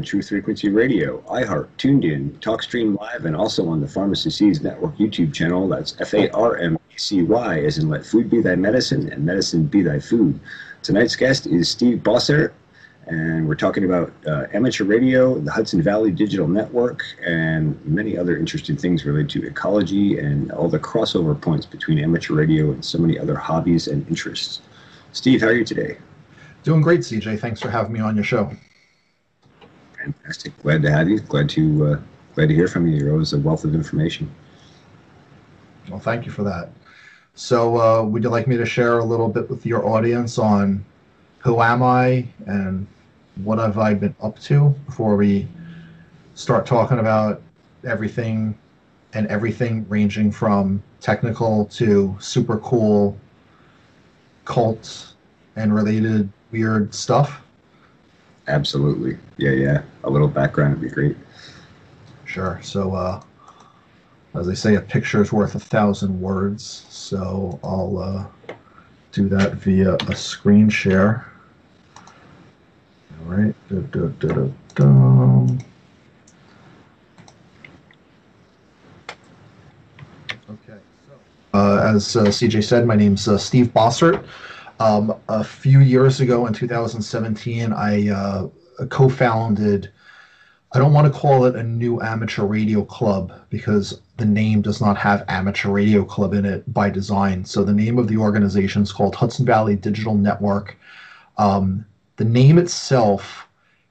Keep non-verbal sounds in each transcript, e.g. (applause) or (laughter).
On Truth Frequency Radio, iHeart, Tuned In, TalkStream Live, and also on the Farmacy Network YouTube channel. That's F A R M A C Y, as in Let Food Be Thy Medicine and Medicine Be Thy Food. Tonight's guest is Steve Bossert, and we're talking about uh, amateur radio, the Hudson Valley Digital Network, and many other interesting things related to ecology and all the crossover points between amateur radio and so many other hobbies and interests. Steve, how are you today? Doing great, CJ. Thanks for having me on your show. Fantastic. Glad to have you. Glad to uh, glad to hear from you. You're always a wealth of information. Well, thank you for that. So, uh, would you like me to share a little bit with your audience on who am I and what have I been up to before we start talking about everything and everything ranging from technical to super cool cult and related weird stuff? Absolutely. Yeah, yeah. A little background would be great. Sure. So, uh, as they say, a picture is worth a thousand words. So I'll uh, do that via a screen share. All right. Da, da, da, okay. So, uh, as uh, CJ said, my name's uh, Steve Bossert. Um, a few years ago in 2017, I uh, co-founded. I don't want to call it a new amateur radio club because the name does not have amateur radio club in it by design. So the name of the organization is called Hudson Valley Digital Network. Um, the name itself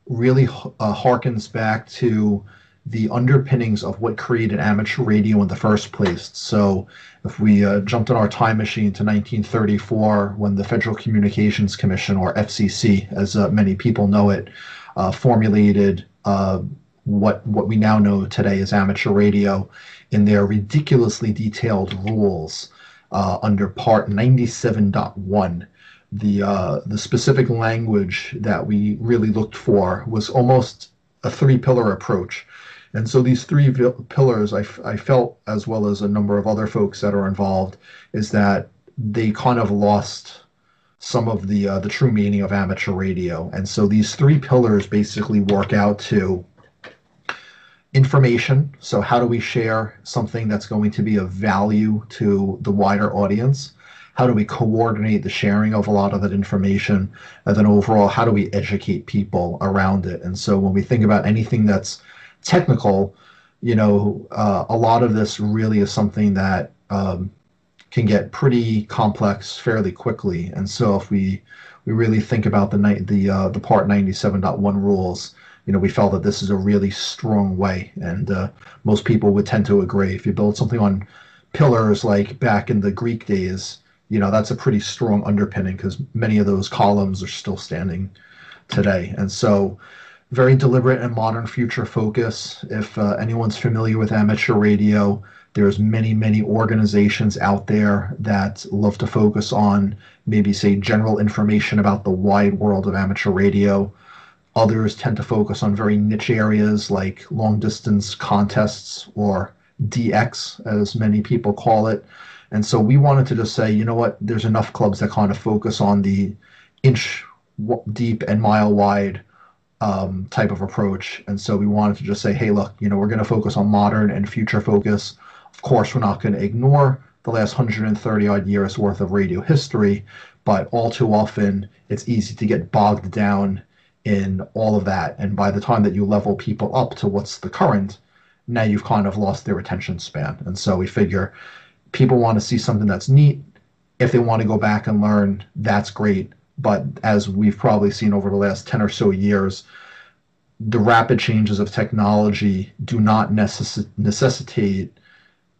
really uh, harkens back to the underpinnings of what created amateur radio in the first place. So, if we uh, jumped in our time machine to 1934, when the Federal Communications Commission, or FCC, as uh, many people know it, uh, formulated uh, what what we now know today as amateur radio, in their ridiculously detailed rules uh, under Part 97.1 the uh, the specific language that we really looked for was almost a three pillar approach. And so these three pillars, I, I felt, as well as a number of other folks that are involved, is that they kind of lost some of the uh, the true meaning of amateur radio. And so these three pillars basically work out to information. So how do we share something that's going to be of value to the wider audience? How do we coordinate the sharing of a lot of that information? And then overall, how do we educate people around it? And so when we think about anything that's technical, you know, uh, a lot of this really is something that um, can get pretty complex fairly quickly. And so if we we really think about the night the uh, the part 97.1 rules, you know, we felt that this is a really strong way, and uh, most people would tend to agree. If you build something on pillars like back in the Greek days, you know, that's a pretty strong underpinning because many of those columns are still standing today. And so very deliberate and modern future focus. If uh, anyone's familiar with amateur radio, there's many, many organizations out there that love to focus on maybe say general information about the wide world of amateur radio. Others tend to focus on very niche areas like long distance contests or DX, as many people call it. And so we wanted to just say, you know what, there's enough clubs that kind of focus on the inch deep and mile wide um, type of approach. And so we wanted to just say, hey, look, you know, we're going to focus on modern and future focus. Of course, we're not going to ignore the last 130 odd years worth of radio history, but all too often it's easy to get bogged down in all of that. And by the time that you level people up to what's the current, now you've kind of lost their attention span. And so we figure people want to see something that's neat. If they want to go back and learn, that's great but as we've probably seen over the last 10 or so years, the rapid changes of technology do not necess- necessitate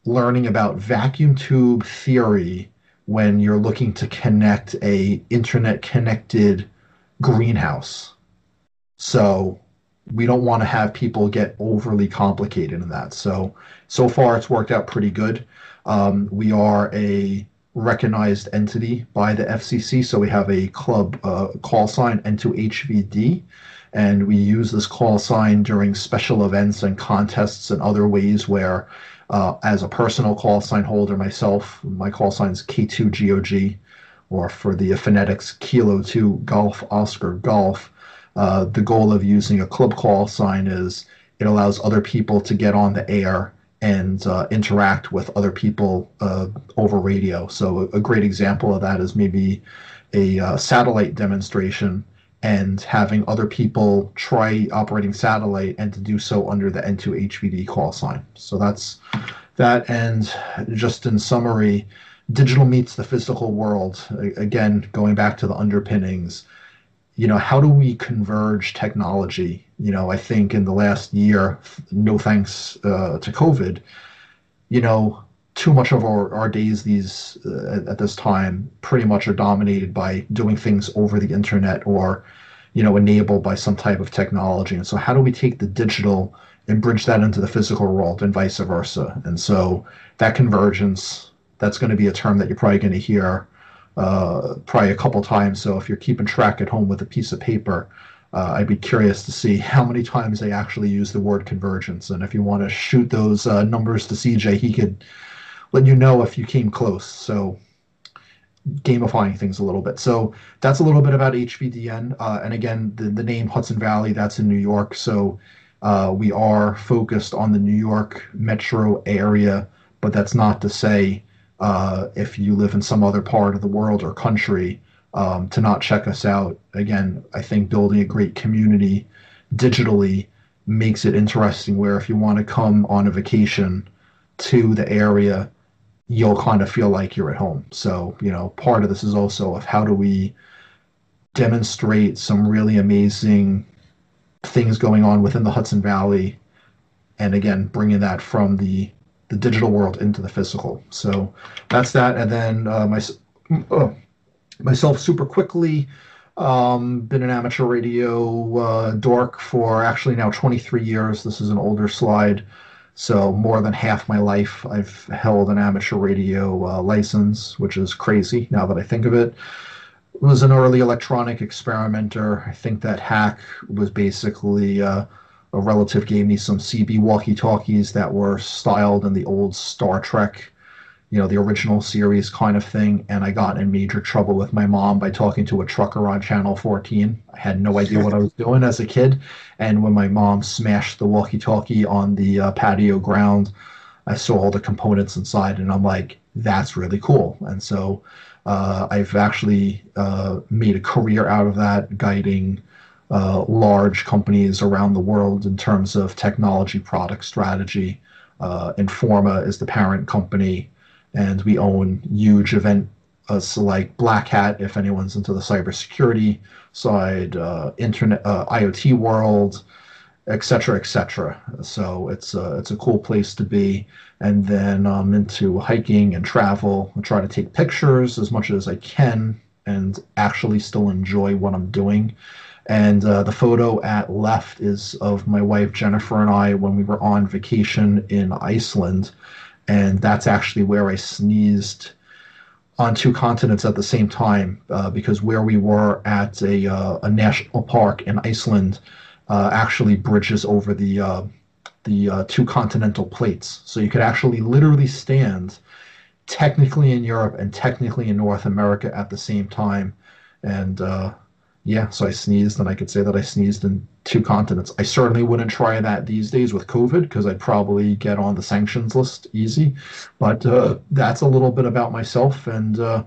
learning about vacuum tube theory when you're looking to connect a internet connected greenhouse. So we don't want to have people get overly complicated in that. So so far it's worked out pretty good. Um, we are a recognized entity by the FCC. So we have a club uh, call sign N2HVD, and we use this call sign during special events and contests and other ways where, uh, as a personal call sign holder myself, my call sign is K2GOG, or for the phonetics, Kilo 2 Golf Oscar Golf. Uh, the goal of using a club call sign is it allows other people to get on the air and uh, interact with other people uh, over radio. So, a, great example of that is maybe a uh, satellite demonstration and having other people try operating satellite and to do so under the N2 HVD call sign. So, that's that. And just in summary, digital meets the physical world. Again, going back to the underpinnings you know, how do we converge technology? You know, I think in the last year, no thanks uh, to COVID, you know, too much of our, our days these uh, at this time pretty much are dominated by doing things over the internet or, you know, enabled by some type of technology. And so, how do we take the digital and bridge that into the physical world and vice versa? And so, that convergence, that's going to be a term that you're probably going to hear uh, probably a couple times. So if you're keeping track at home with a piece of paper, uh, I'd be curious to see how many times they actually use the word convergence. And if you want to shoot those uh, numbers to CJ, he could let you know if you came close. So gamifying things a little bit. So that's a little bit about HVDN. Uh, and again, the, the name Hudson Valley, that's in New York. So uh, we are focused on the New York metro area, but that's not to say uh, if you live in some other part of the world or country, um, to not check us out. Again, I think building a great community digitally makes it interesting where if you want to come on a vacation to the area, you'll kind of feel like you're at home. So, you know, part of this is also of how do we demonstrate some really amazing things going on within the Hudson Valley and again bringing that from the the digital world into the physical. So that's that. And then uh, my, uh, myself, super quickly, um, been an amateur radio uh, dork for actually now 23 years. This is an older slide. So more than half my life, I've held an amateur radio uh, license, which is crazy now that I think of it. Was an early electronic experimenter. I think that hack was basically uh, a relative gave me some CB walkie talkies that were styled in the old Star Trek, you know, the original series kind of thing. And I got in major trouble with my mom by talking to a trucker on Channel 14. I had no idea what I was doing as a kid. And when my mom smashed the walkie talkie on the uh, patio ground, I saw all the components inside and I'm like, that's really cool. And so uh, I've actually uh, made a career out of that, guiding uh, large companies around the world in terms of technology product strategy. Uh, Informa is the parent company, and we own huge event uh, so like Black Hat, if anyone's into the cybersecurity side, uh, internet, uh, IoT world, et cetera, et cetera. So it's a, it's a cool place to be. And then I'm into hiking and travel. I try to take pictures as much as I can and actually still enjoy what I'm doing. And uh, the photo at left is of my wife Jennifer and I when we were on vacation in Iceland. And that's actually where I sneezed on two continents at the same time uh, because where we were at a, uh, a national park in Iceland uh, actually bridges over the, uh, the uh, two continental plates. So you could actually literally stand technically in Europe and technically in North America at the same time. And yeah, so I sneezed, and I could say that I sneezed in two continents. I certainly wouldn't try that these days with COVID because I'd probably get on the sanctions list easy. But uh, that's a little bit about myself, and uh,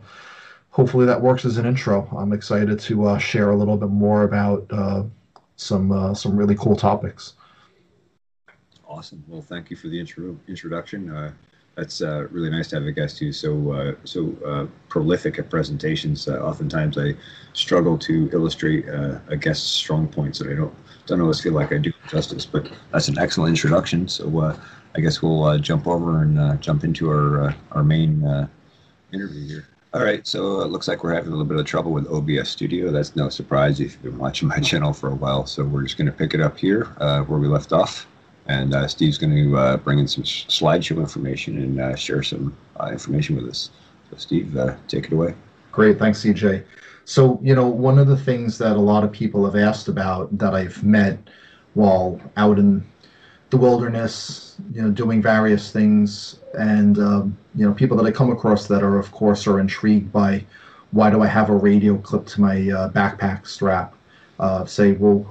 hopefully that works as an intro. I'm excited to uh, share a little bit more about uh, some uh, some really cool topics. Awesome. Well, thank you for the intro introduction. That's uh, really nice to have a guest who's so uh, so uh, prolific at presentations. Uh, oftentimes, I struggle to illustrate uh, a guest's strong points, and I don't don't always feel like I do justice. But that's an excellent introduction. So uh, I guess we'll jump over and jump into our our main interview here. All right, so it looks like we're having a little bit of trouble with OBS Studio. That's no surprise if you've been watching my (laughs) channel for a while. So we're just going to pick it up here where we left off. And uh, Steve's going to uh, bring in some slideshow information and uh, share some uh, information with us. So, Steve, uh, take it away. Great. Thanks, CJ. So, you know, one of the things that a lot of people have asked about that I've met while out in the wilderness, you know, doing various things, and, um, you know, people that I come across that are, of course, are intrigued by why do I have a radio clipped to my uh, backpack strap? say, well,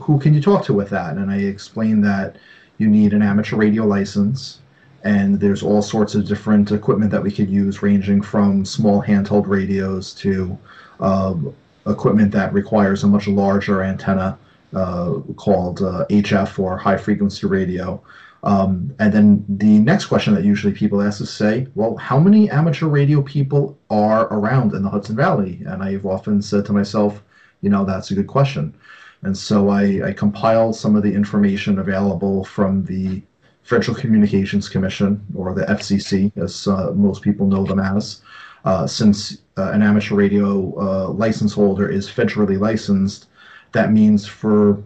who can you talk to with that? And I explained that you need an amateur radio license, and there's all sorts of different equipment that we could use, ranging from small handheld radios to um, equipment that requires a much larger antenna uh, called uh, HF or high frequency radio. Um, and then the next question that usually people ask is say, well, how many amateur radio people are around in the Hudson Valley? And I've often said to myself, you know, that's a good question. And so I, I compiled some of the information available from the Federal Communications Commission, or the FCC, as uh, most people know them as. Uh, since uh, an amateur radio uh, license holder is federally licensed, that means, for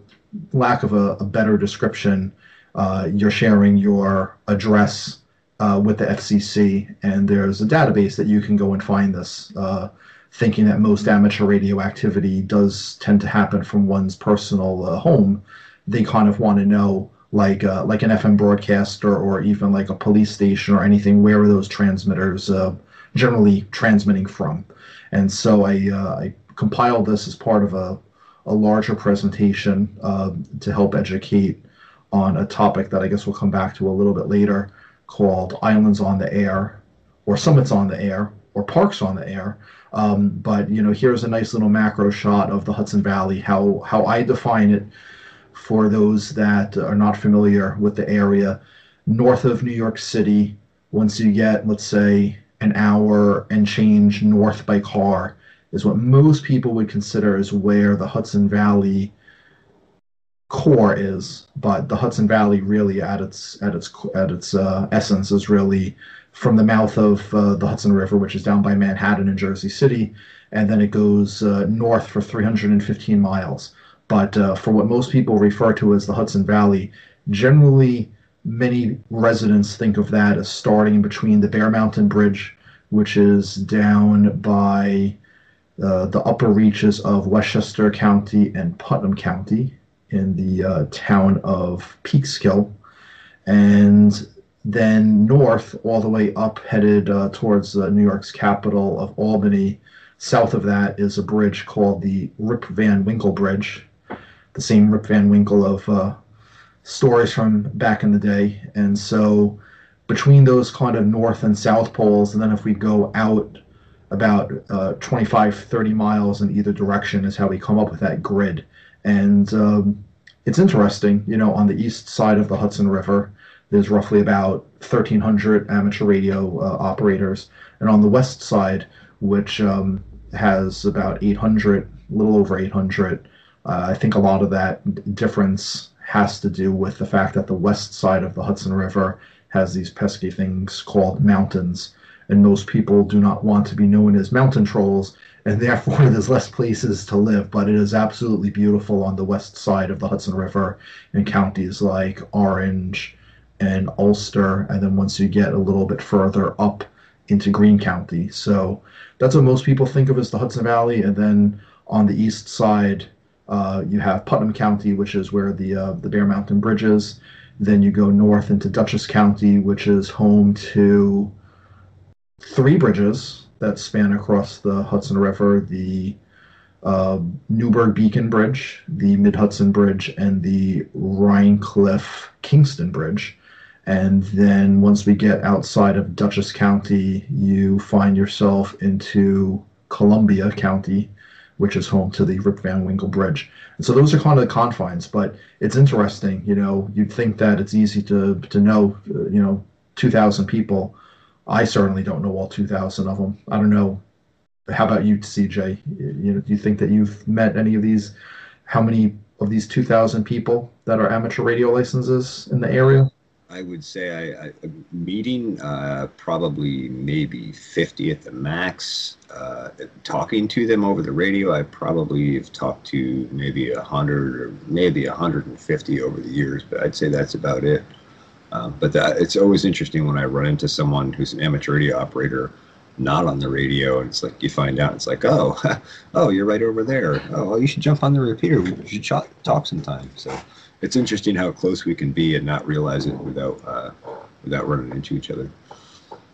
lack of a, a better description, uh, you're sharing your address uh, with the FCC, and there's a database that you can go and find this. Uh, thinking that most amateur radio activity does tend to happen from one's personal uh, home, they kind of want to know, like uh, like an FM broadcaster or even like a police station or anything, where are those transmitters uh, generally transmitting from? And so I, I compiled this as part of a a larger presentation uh, to help educate on a topic that I guess we'll come back to a little bit later called Islands on the Air or Summits on the Air or Parks on the Air. Um, but you know, here's a nice little macro shot of the Hudson Valley, how how I define it for those that are not familiar with the area. North of New York City, once you get, let's say, an hour and change north by car, is what most people would consider is where the Hudson Valley core is, but the Hudson Valley really at its at its at its uh, essence is really from the mouth of uh, the Hudson River, which is down by Manhattan and Jersey City, and then it goes uh, north for 315 miles. But uh, for what most people refer to as the Hudson Valley, generally many residents think of that as starting between the Bear Mountain Bridge, which is down by uh, the upper reaches of Westchester County and Putnam County, in the uh, town of Peekskill, and then north all the way up, headed uh, towards uh, New York's capital of Albany. South of that is a bridge called the Rip Van Winkle Bridge, the same Rip Van Winkle of uh, stories from back in the day. And so, between those kind of north and south poles, and then if we go out about uh, 25, 30 miles in either direction, is how we come up with that grid. And um, it's interesting, you know, on the east side of the Hudson River, there's roughly about 1,300 amateur radio uh, operators. And on the west side, which um, has about 800, a little over 800, uh, I think a lot of that difference has to do with the fact that the west side of the Hudson River has these pesky things called mountains. And most people do not want to be known as mountain trolls and (laughs) therefore there's less places to live. But it is absolutely beautiful on the west side of the Hudson River in counties like Orange and Ulster, and then once you get a little bit further up into Greene County. So that's what most people think of as the Hudson Valley. And then on the east side, uh, you have Putnam County, which is where the uh, the Bear Mountain Bridge is. Then you go north into Dutchess County, which is home to three bridges that span across the Hudson River, the uh, Newburgh Beacon Bridge, the Mid Hudson Bridge, and the Rhinecliff Kingston Bridge. And then once we get outside of Dutchess County, you find yourself into Columbia County, which is home to the Rip Van Winkle Bridge. And so those are kind of the confines, but it's interesting. You know, you'd think that it's easy to to know, uh, you know, 2,000 people I certainly don't know all 2,000 of them. I don't know. How about you, CJ? You know, do you think that you've met any of these? How many of these 2,000 people that are amateur radio licenses in the area? I would say I, meeting uh, probably maybe 50 at the max. Uh, talking to them over the radio, I probably have talked to maybe 100 or maybe 150 over the years, but I'd say that's about it. Uh, but that, it's always interesting when I run into someone who's an amateur radio operator, not on the radio, and it's like you find out it's like, oh, (laughs) oh, you're right over there. Oh, well, you should jump on the repeater. We should talk sometime. So it's interesting how close we can be and not realize it without uh, without running into each other.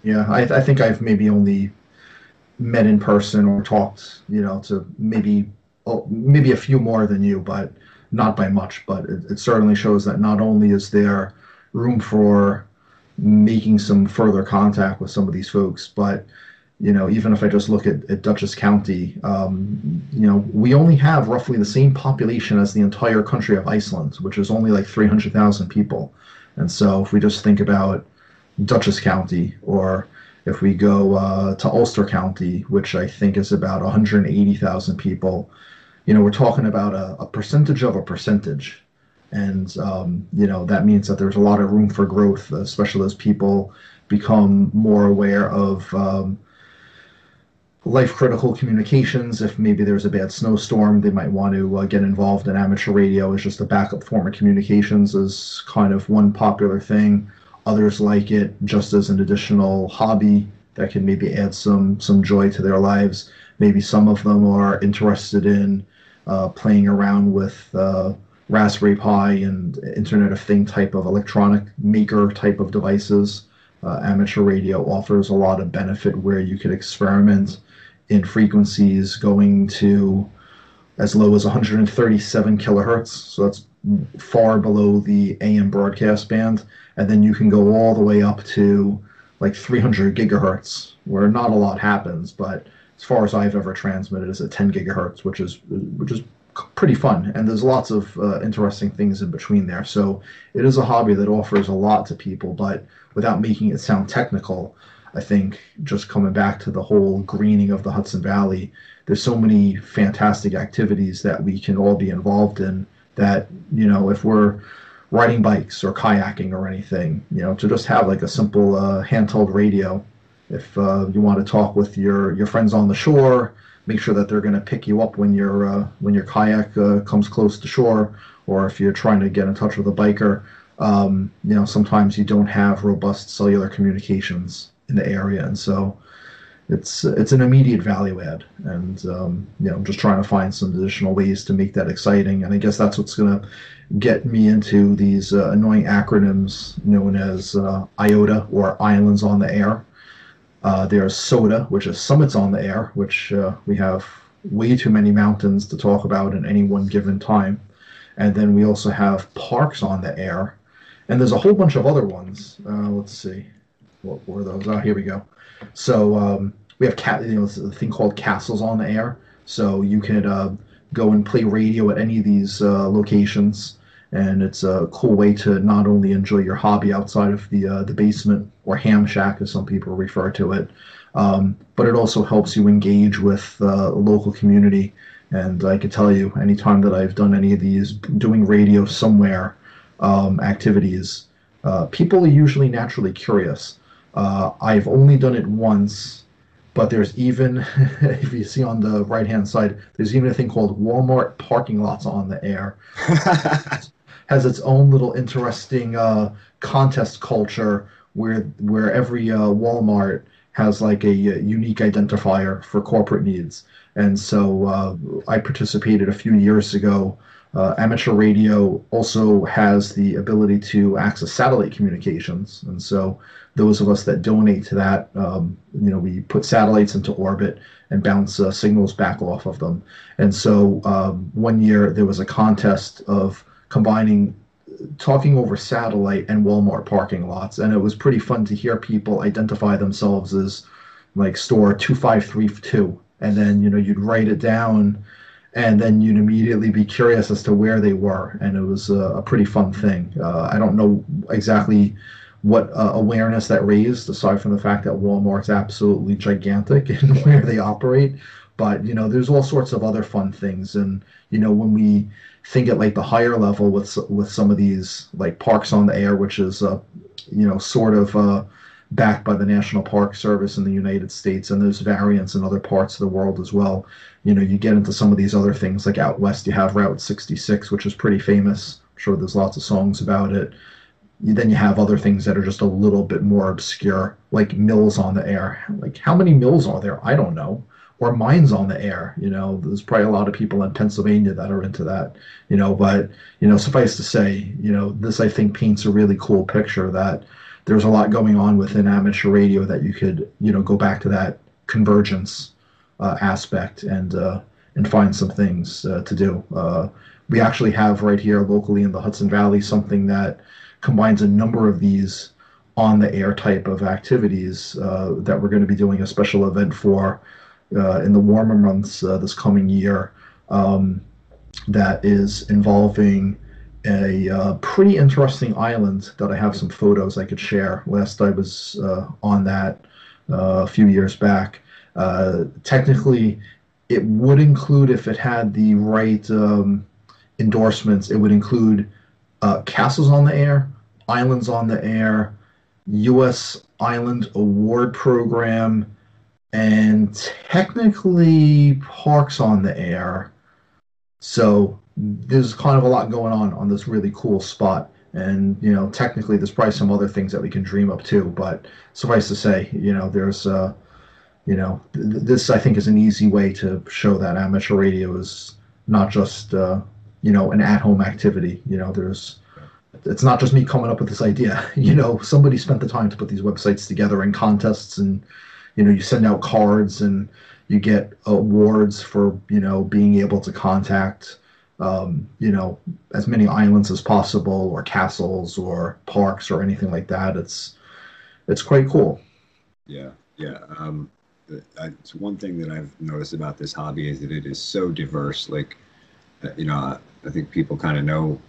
Yeah, I, I think I've maybe only met in person or talked, you know, to maybe oh, maybe a few more than you, but not by much. But it, it certainly shows that not only is there room for making some further contact with some of these folks, but you know, even if I just look at, at Dutchess County, um, you know, we only have roughly the same population as the entire country of Iceland, which is only like 300,000 people. And so if we just think about Dutchess County, or if we go uh, to Ulster County, which I think is about 180,000 people, you know, we're talking about a, a percentage of a percentage. And, um, you know, that means that there's a lot of room for growth, especially as people become more aware of, um, life critical communications. If maybe there's a bad snowstorm, they might want to uh, get involved in amateur radio as just a backup form of communications, is kind of one popular thing. Others like it just as an additional hobby that can maybe add some some joy to their lives. Maybe some of them are interested in uh, playing around with uh, Raspberry Pi and Internet of Thing type of electronic maker type of devices. Uh, amateur radio offers a lot of benefit where you can experiment in frequencies going to as low as 137 kilohertz. So that's far below the AM broadcast band. And then you can go all the way up to like 300 gigahertz, where not a lot happens. But as far as I've ever transmitted, is at 10 gigahertz, which is which is pretty fun. And there's lots of uh, interesting things in between there. So it is a hobby that offers a lot to people, but without making it sound technical. I think just coming back to the whole greening of the Hudson Valley, there's so many fantastic activities that we can all be involved in that, you know, if we're riding bikes or kayaking or anything, you know, to just have like a simple uh, handheld radio. If uh, you want to talk with your, your friends on the shore, make sure that they're going to pick you up when your uh, when your kayak uh, comes close to shore, or if you're trying to get in touch with a biker. Um, you know, sometimes you don't have robust cellular communications in the area, and so it's it's an immediate value add, and um, you know, I'm just trying to find some additional ways to make that exciting, and I guess that's what's to get me into these uh, annoying acronyms known as uh, IOTA or Islands on the Air. Uh, there's SOTA, which is Summits on the Air, which uh, we have way too many mountains to talk about in any one given time. And then we also have Parks on the Air, and there's a whole bunch of other ones. Uh, let's see what were those? Oh, here we go. So um, we have cat, you know, a thing called Castles on the Air. So you can uh, go and play radio at any of these uh, locations, and it's a cool way to not only enjoy your hobby outside of the uh, the basement or ham shack, as some people refer to it, um, but it also helps you engage with uh, local community. And I can tell you, anytime that I've done any of these doing radio somewhere um, activities, uh, people are usually naturally curious. Uh, I've only done it once, but there's even, (laughs) if you see on the right hand side, there's even a thing called Walmart parking lots on the air. (laughs) has its own little interesting uh, contest culture where where every uh, Walmart has like a, a, unique identifier for corporate needs. And so uh, I participated a few years ago uh, amateur radio also has the ability to access satellite communications, and so those of us that donate to that, um, you know, we put satellites into orbit and bounce uh, signals back off of them. And so um, one year there was a contest of combining talking over satellite and Walmart parking lots, and it was pretty fun to hear people identify themselves as like store two five three two, and then you know you'd write it down and then you'd immediately be curious as to where they were, and it was a, a pretty fun thing. Uh, I don't know exactly what uh, awareness that raised, aside from the fact that Walmart's absolutely gigantic (laughs) in where they operate. But you know, there's all sorts of other fun things, and you know, when we think at like the higher level with with some of these like parks on the air, which is uh, you know sort of uh, backed by the National Park Service in the United States, and there's variants in other parts of the world as well. You know, you get into some of these other things, like out west, you have Route 66, which is pretty famous. I'm sure there's lots of songs about it. Then you have other things that are just a little bit more obscure, like mills on the air. Like, how many mills are there? I don't know. Or mines on the air. You know, there's probably a lot of people in Pennsylvania that are into that. You know, but you know, suffice to say, you know, this I think paints a really cool picture that there's a lot going on within amateur radio that you could you know go back to that convergence uh, aspect and uh, and find some things uh, to do. Uh, we actually have right here locally in the Hudson Valley something that combines a number of these on the air type of activities uh, that we're going to be doing a special event for uh, in the warmer months this coming year um, that is involving a uh, pretty interesting island that I have some photos I could share. Last I was uh, on that uh, a few years back. technically, it would include, if it had the right um, endorsements, it would include castles on the air, islands on the air, U.S. Island Award Program, and technically Parks on the Air. So there's kind of a lot going on on this really cool spot. And, you know, technically there's probably some other things that we can dream up too. But suffice to say, you know, there's, uh, you know, th- this I think is an easy way to show that amateur radio is not just, uh, you know, an at home activity. You know, there's, it's not just me coming up with this idea. (laughs) You know, somebody spent the time to put these websites together and contests, and you know, you send out cards and you get awards for you know being able to contact um, you know as many islands as possible, or castles, or parks, or anything like that. It's it's quite cool. Yeah, yeah. Um, it's one thing that I've noticed about this hobby is that it is so diverse. Like, uh, you know, I think people kind of know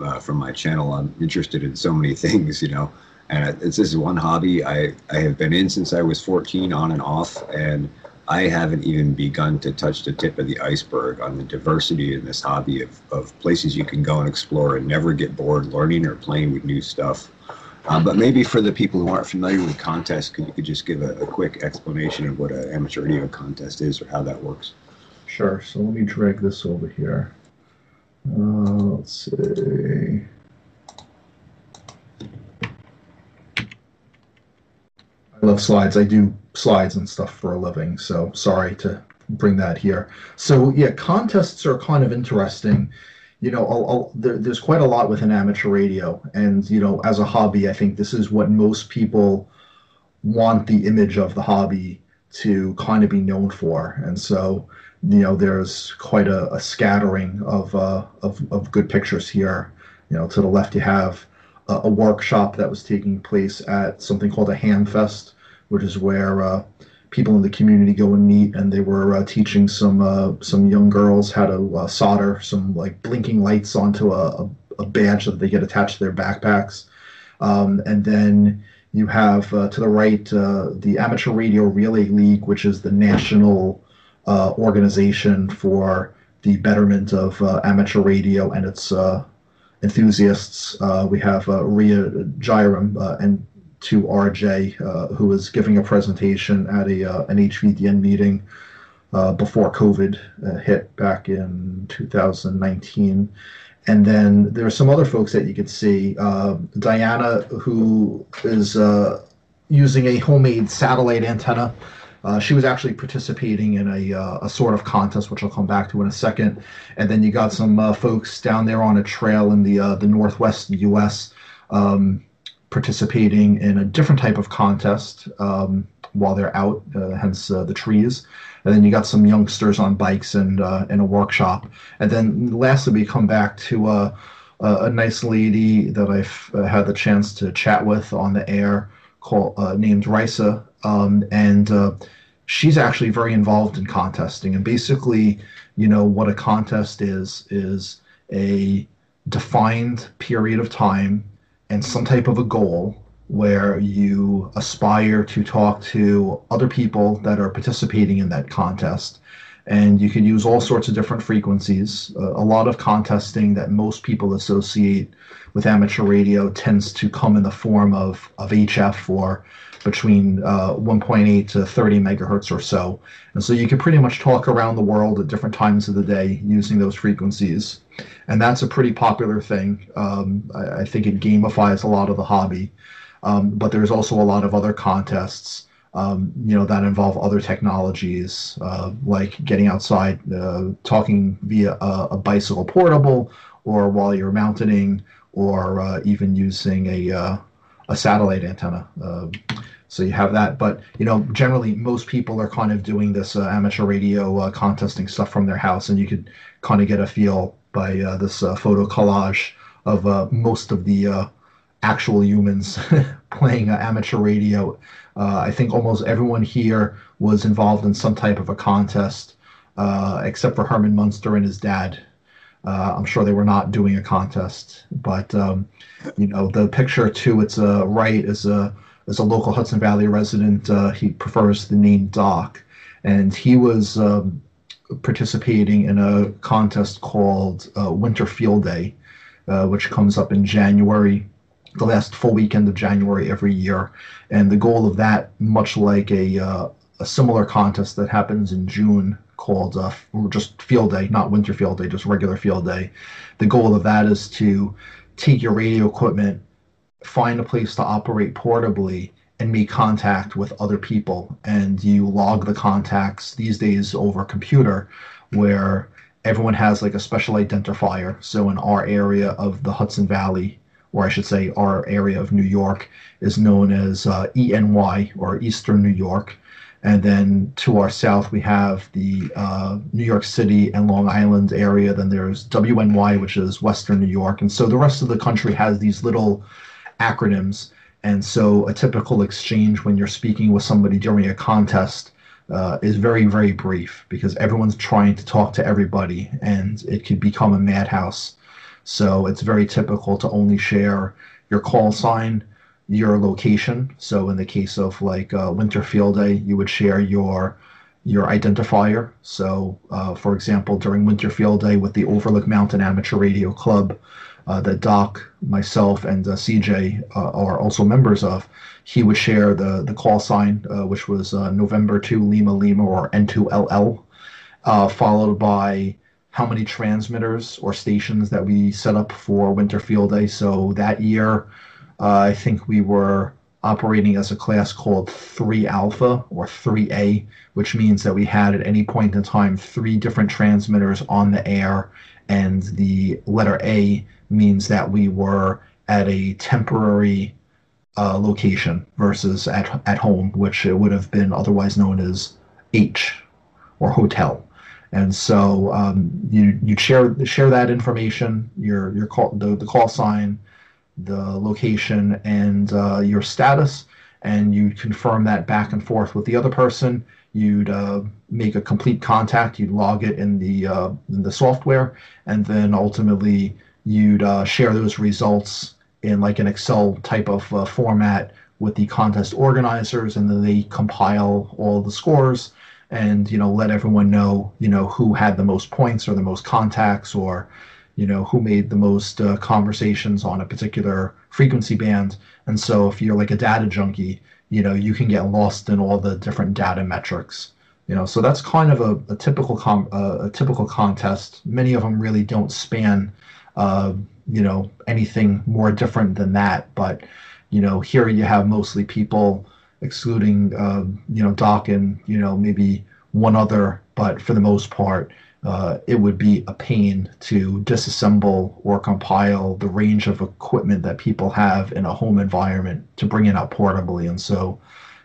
uh, from my channel. I'm interested in so many (laughs) things, you know, and it's this is one hobby I, I have been in since I was 14 on and off. And I haven't even begun to touch the tip of the iceberg on the diversity in this hobby of, of places you can go and explore and never get bored learning or playing with new stuff. Um, but maybe for the people who aren't familiar with contests, could you could just give a, a quick explanation of what an amateur radio contest is or how that works? Sure. So let me drag this over here. Uh, let's see. I love slides. I do slides and stuff for a living, so sorry to bring that here. So yeah, contests are kind of interesting. You know, I'll, I'll, there, there's quite a lot within amateur radio, and you know, as a hobby, I think this is what most people want the image of the hobby to kind of be known for, and so you know, there's quite a, a scattering of, uh, of, of good pictures here. You know, to the left you have a, a, workshop that was taking place at something called a Ham Fest, which is where uh, people in the community go and meet, and they were uh, teaching some uh, some young girls how to uh, solder some like blinking lights onto a, a, badge that they get attached to their backpacks. Um, and then you have uh, to the right the Amateur Radio Relay League, which is the national uh, organization for the betterment of uh, amateur radio and its uh, enthusiasts. Uh, we have uh, Ria Jairam and to RJ, who was giving a presentation at a an HVDN meeting before COVID hit back in 2019. And then there are some other folks that you could see. Diana, who is using a homemade satellite antenna uh, she was actually participating in a, uh, a sort of contest, which I'll come back to in a second. And then you got some uh, folks down there on a trail in the uh, the northwest U.S. Um, participating in a different type of contest um, while they're out, uh, hence uh, the trees. And then you got some youngsters on bikes and in a workshop. And then lastly, we come back to a, a nice lady that I've had the chance to chat with on the air called named Risa um, and uh, she's actually very involved in contesting. And basically, you know, what a contest is is a defined period of time and some type of a goal where you aspire to talk to other people that are participating in that contest. And you can use all sorts of different frequencies. Uh, a lot of contesting that most people associate with amateur radio tends to come in the form of, of HF or between uh, 1.8 to 30 megahertz or so. And so you can pretty much talk around the world at different times of the day using those frequencies. And that's a pretty popular thing. Um, I, I, think it gamifies a lot of the hobby. Um, but there's also a lot of other contests, um, you know, that involve other technologies, uh, like getting outside, uh, talking via a, a, bicycle portable, or while you're mountaining, or uh, even using a uh, a satellite antenna. Uh, So you have that, but you know, generally most people are kind of doing this uh, amateur radio uh, contesting stuff from their house, and you could kind of get a feel by uh, this uh, photo collage of uh, most of the uh, actual humans (laughs) playing amateur radio. I think almost everyone here was involved in some type of a contest, except for Herman Munster and his dad. I'm sure they were not doing a contest, but um, you know, the picture to its right is a as a local Hudson Valley resident. He prefers the name Doc, and he was um, participating in a contest called uh, Winter Field Day, uh, which comes up in January, the last full weekend of January every year. And the goal of that, much like a uh, a similar contest that happens in June called uh, just Field Day, not Winter Field Day, just regular Field Day. The goal of that is to take your radio equipment find a place to operate portably and make contact with other people and you log the contacts these days over computer where everyone has like a special identifier. So in our area of the hudson valley or i should say our area of new york is known as uh, eny or eastern new york. And then to our south we have the uh, new york city and long island area. Then there's wny which is western new york. And so the rest of the country has these little acronyms. And so a typical exchange when you're speaking with somebody during a contest uh, is very, very brief because everyone's trying to talk to everybody and it could become a madhouse. So it's very typical to only share your call sign, your location. So in the case of like uh, Winter Field Day, you would share your your identifier. So, uh, for example, during Winter Field Day with the Overlook Mountain Amateur Radio Club, uh, that Doc, myself, and uh, CJ uh, are also members of, he would share the, the call sign, uh, which was November 2 Lima Lima or N2LL, uh, followed by how many transmitters or stations that we set up for Winter Field Day. So that year, I think we were operating as a class called 3 Alpha or 3A, which means that we had at any point in time three different transmitters on the air, and the letter A means that we were at a temporary uh, location versus at, at home, which it would have been otherwise known as H or hotel. And so um, you you share share that information, your your call the, the call sign, the location, and uh, your status, and you confirm that back and forth with the other person. You'd uh, make a complete contact. You'd log it in the uh, in the software, and then ultimately you'd uh, share those results in like an Excel type of uh, format with the contest organizers, and then they compile all the scores and you know let everyone know you know who had the most points or the most contacts or you know who made the most uh, conversations on a particular frequency band. And so if you're like a data junkie you know you can get lost in all the different data metrics you know. So that's kind of a, a typical com- uh, a typical contest. Many of them really don't span uh, you know, anything more different than that. But, you know, here you have mostly people, excluding, uh, you know, Doc and, you know, maybe one other, but for the most part, uh, it would be a pain to disassemble or compile the range of equipment that people have in a home environment to bring it out portably. And so,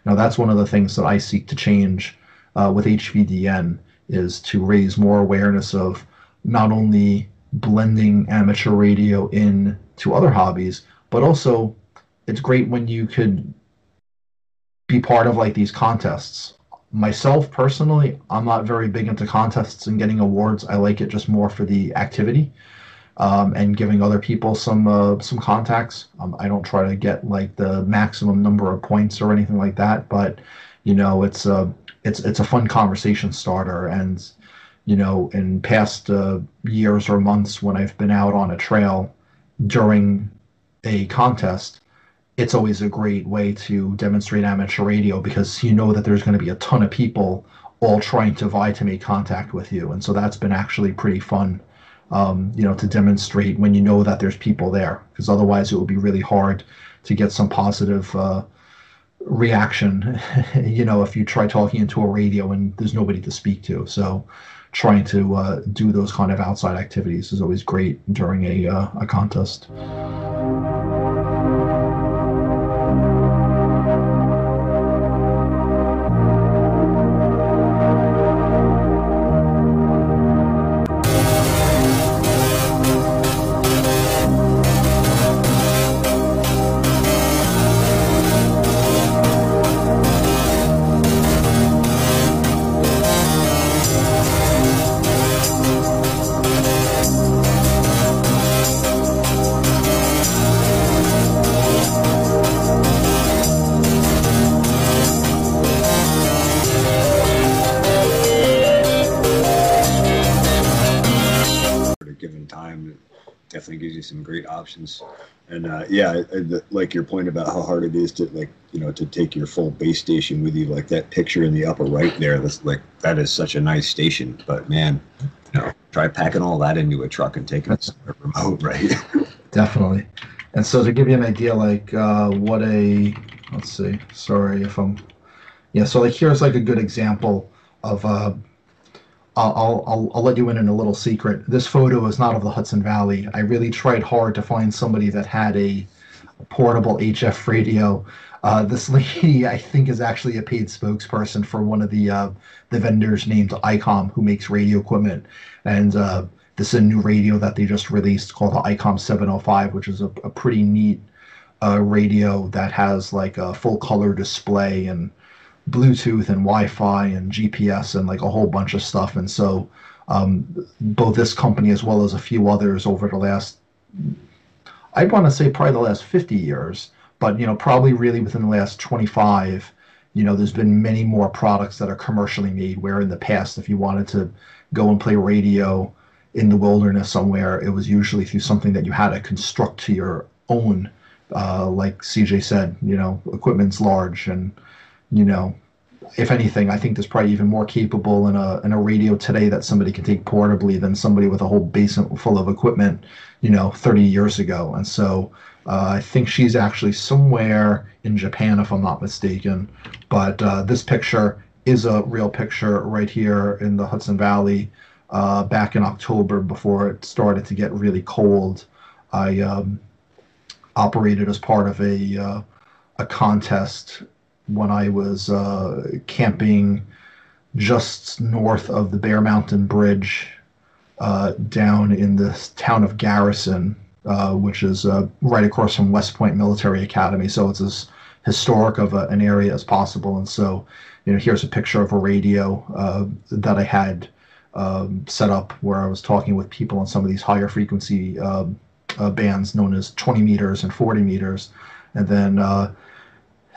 you know, that's one of the things that I seek to change uh, with HVDN is to raise more awareness of not only blending amateur radio in to other hobbies, but also it's great when you could be part of like these contests. Myself personally, I'm not very big into contests and getting awards. I like it just more for the activity um, and giving other people some uh, some contacts. Um, I don't try to get like the maximum number of points or anything like that, but you know, it's a it's it's a fun conversation starter and you know, in past uh, years or months when I've been out on a trail during a contest, it's always a great way to demonstrate amateur radio because you know that there's going to be a ton of people all trying to vie to make contact with you. And so that's been actually pretty fun, um, you know, to demonstrate when you know that there's people there because otherwise it would be really hard to get some positive uh, reaction, (laughs) you know, if you try talking into a radio and there's nobody to speak to. So, trying to uh, do those kind of outside activities is always great during a, uh, a contest. Options. And uh, yeah, like your point about how hard it is to like you know to take your full base station with you, like that picture in the upper right there. That's like that is such a nice station. But man, you know, try packing all that into a truck and taking it somewhere remote, right? (laughs) Definitely. And so to give you an idea, like uh, what a let's see, sorry if I'm yeah. So like here's like a good example of uh, I'll, I'll, I'll let you in on a little secret. This photo is not of the Hudson Valley. I really tried hard to find somebody that had a, portable HF radio. Uh, this (laughs) lady, I think, is actually a paid spokesperson for one of the uh, the vendors named ICOM, who makes radio equipment. And uh, this is a new radio that they just released called the ICOM 705, which is a, a pretty neat uh, radio that has like a full color display and Bluetooth and Wi-Fi and GPS and like a whole bunch of stuff. And so um, both this company as well as a few others over the last, I want to say probably the last 50 years, but you know probably really within the last 25, you know there's been many more products that are commercially made. Where in the past, if you wanted to go and play radio in the wilderness somewhere, it was usually through something that you had to construct to your own. Uh, like CJ said, you know, equipment's large and you know, if anything, I think there's probably even more capable in a in a radio today that somebody can take portably than somebody with a whole basement full of equipment, you know, 30 years ago. And so uh, I think she's actually somewhere in Japan, if I'm not mistaken. But uh, this picture is a real picture right here in the Hudson Valley uh, back in October before it started to get really cold. I um, operated as part of a uh, a contest when I was uh, camping just north of the Bear Mountain Bridge uh, down in the town of Garrison, uh, which is uh, right across from West Point Military Academy. So it's as historic of a, an area as possible. And so, you know, here's a picture of a radio uh, that I had um, set up where I was talking with people on some of these higher frequency uh, bands known as 20 meters and 40 meters. And then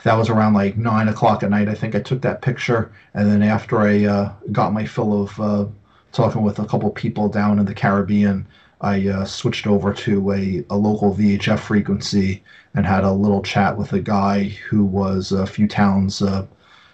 that was around like nine o'clock at night. I think I took that picture, and then after I uh, got my fill of uh, talking with a couple people down in the Caribbean, I uh, switched over to a, a local VHF frequency and had a little chat with a guy who was a few towns uh,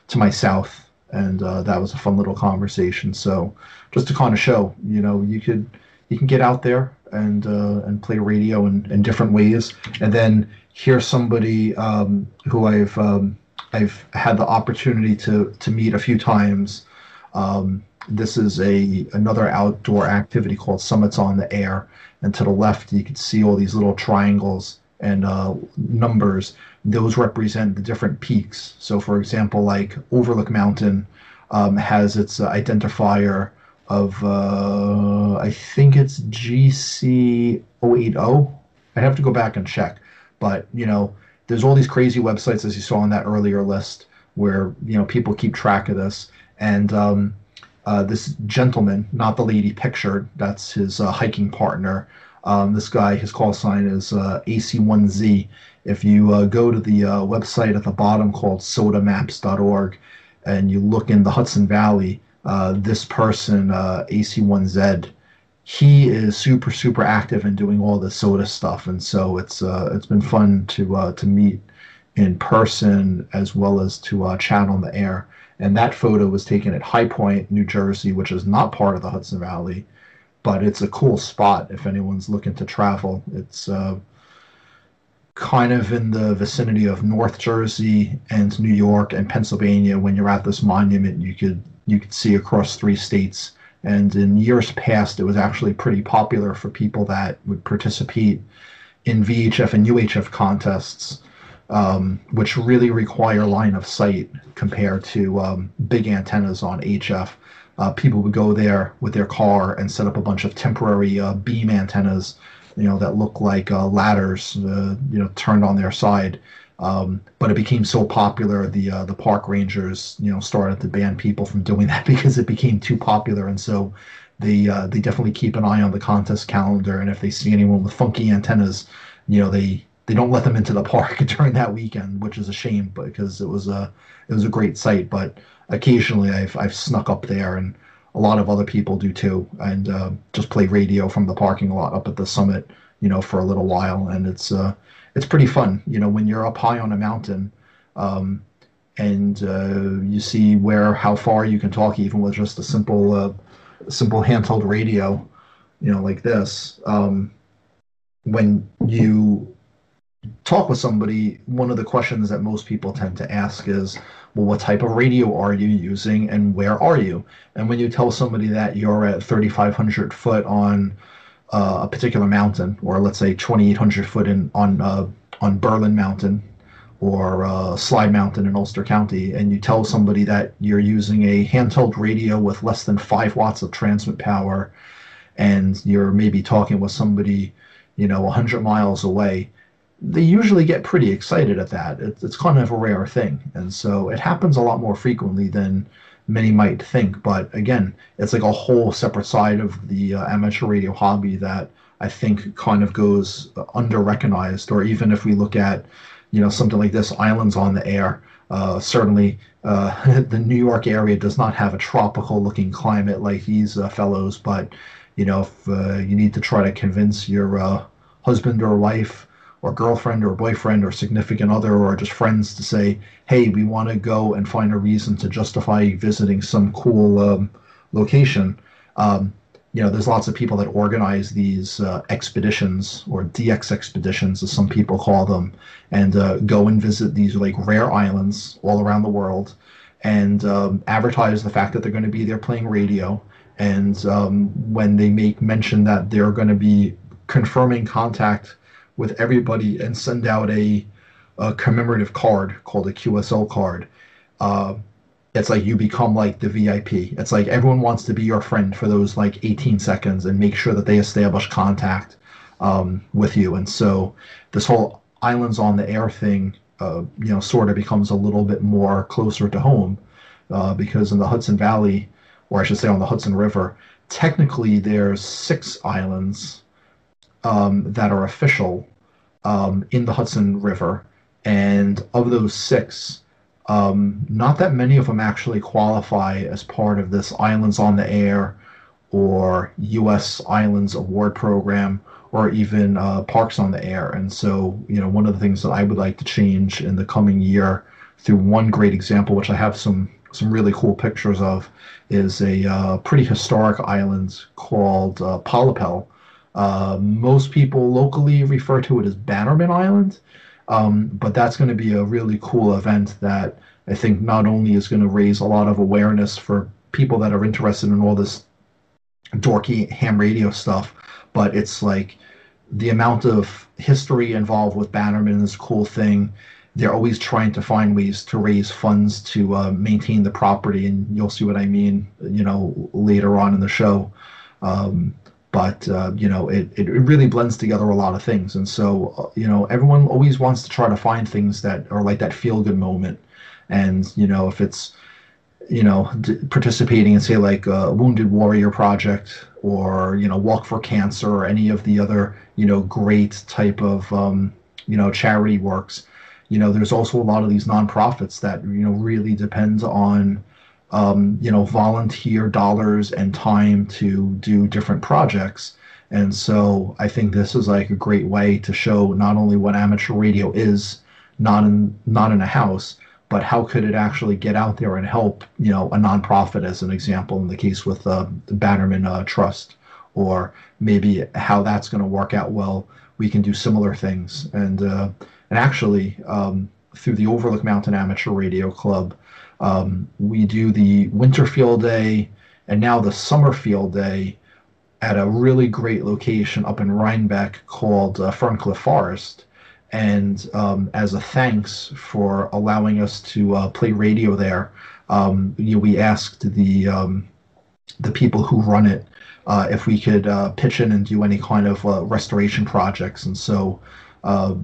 to my south, and uh, that was a fun little conversation. So just to kind of show, you know, you could you can get out there and uh, and play radio in, in different ways, and then here's somebody um, who I've um, I've had the opportunity to to meet a few times. Um, this is a another outdoor activity called Summits on the Air, and to the left you can see all these little triangles and uh, numbers. Those represent the different peaks. So, for example, like Overlook Mountain um, has its uh, identifier of uh, I think it's GC 080. I'd have to go back and check but you know, there's all these crazy websites as you saw on that earlier list where you know people keep track of this. And um, uh, this gentleman, not the lady pictured, that's his uh, hiking partner. Um, this guy, his call sign is uh, AC1Z. If you uh, go to the uh, website at the bottom called sotamaps.org and you look in the Hudson Valley, uh, this person, AC1Z, he is super super active in doing all the SOTA stuff, and so it's uh, it's been fun to uh, to meet in person as well as to uh, chat on the air. And that photo was taken at High Point, New Jersey, which is not part of the Hudson Valley, but it's a cool spot if anyone's looking to travel. It's uh, kind of in the vicinity of North Jersey and New York and Pennsylvania. When you're at this monument, you could you could see across three states and in years past, it was actually pretty popular for people that would participate in VHF and UHF contests, um, which really require line of sight compared to um, big antennas on HF. Uh, people would go there with their car and set up a bunch of temporary uh, beam antennas, you know, that look like uh, ladders, uh, you know, turned on their side um, but it became so popular, the uh, the park rangers, you know, started to ban people from doing that (laughs) because it became too popular, and so they uh, they definitely keep an eye on the contest calendar, and if they see anyone with funky antennas, you know, they they don't let them into the (laughs) park during that weekend, which is a shame, because it was a it was a great site. But occasionally, I've I've snuck up there and a lot of other people do too, and uh, just play radio from the parking lot up at the summit, you know, for a little while, and it's uh, it's pretty fun, you know, when you're up high on a mountain, um, and uh, you see where how far you can talk even with just a simple uh, simple handheld radio, you know, like this. Um, when you talk with somebody, one of the questions that most people tend to ask is, well, what type of radio are you using and where are you? And when you tell somebody that you're at 3,500 foot on uh, a particular mountain, or let's say 2,800 foot in on uh, on Berlin Mountain or uh, Slide Mountain in Ulster County, and you tell somebody that you're using a handheld radio with less than five watts of transmit power, and you're maybe talking with somebody, you know, 100 miles away, they usually get pretty excited at that. It's, it's kind of a rare thing. And so it happens a lot more frequently than many might think. But again, it's like a whole separate side of the uh, amateur radio hobby that I think kind of goes under recognized. Or even if we look at, you know, something like this, Islands on the Air. Uh, certainly, uh, (laughs) the New York area does not have a tropical looking climate like these uh, fellows. But, you know, if uh, you need to try to convince your uh, husband or wife or girlfriend or boyfriend or significant other or just friends to say, hey, we want to go and find a reason to justify visiting some cool um, location. Um, you know, there's lots of people that organize these uh, expeditions or DX expeditions, as some people call them, and uh, go and visit these like rare islands all around the world and um, advertise the fact that they're going to be there playing radio. And um, when they make mention that they're going to be confirming contact with everybody and send out a, a commemorative card called a QSL card. Uh, it's like you become like the VIP. It's like everyone wants to be your friend for those like 18 seconds and make sure that they establish contact um, with you. And so this whole islands on the air thing, uh, you know, sort of becomes a little bit more closer to home uh, because in the Hudson Valley, or I should say on the Hudson River, technically there's six islands um, that are official um, in the Hudson River, and of those six, um, not that many of them actually qualify as part of this Islands on the Air or U.S. Islands Award Program or even uh, Parks on the Air. And so, you know, one of the things that I would like to change in the coming year through one great example, which I have some some really cool pictures of, is a uh, pretty historic island called uh, Pollepel uh, most people locally refer to it as Bannerman Island, um, but that's going to be a really cool event that I think not only is going to raise a lot of awareness for people that are interested in all this dorky ham radio stuff, but it's like the amount of history involved with Bannerman is a cool thing. They're always trying to find ways to raise funds to uh, maintain the property, and you'll see what I mean, you know, later on in the show. Um, but uh, you know it, it really blends together a lot of things. And so uh, you know everyone always wants to try to find things that are like that feel good moment. And you know if it's you know d- participating in say like a wounded warrior project or you know walk for cancer or any of the other you know great type of um, you know charity works you know there's also a lot of these nonprofits that you know really depend on um, you know, volunteer dollars and time to do different projects. And so I think this is like a great way to show not only what amateur radio is, not in not in a house, but how could it actually get out there and help, you know, a nonprofit as an example in the case with uh, the Bannerman uh, Trust, or maybe how that's going to work out well. We can do similar things, and uh, and actually um, through the Overlook Mountain Amateur Radio Club, um, we do the winter field day and now the summer field day at a really great location up in Rhinebeck called uh, Ferncliff Forest. And um, as a thanks for allowing us to uh, play radio there, um, you know, we asked the um, the people who run it uh, if we could uh, pitch in and do any kind of uh, restoration projects. And so, uh,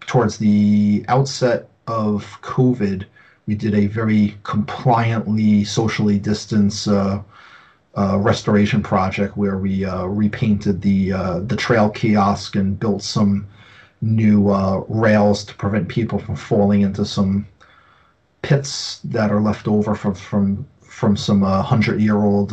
towards the outset of COVID, we did a very compliantly socially distanced uh, uh, restoration project where we uh, repainted the uh, the trail kiosk and built some new uh, rails to prevent people from falling into some pits that are left over from from from some hundred year old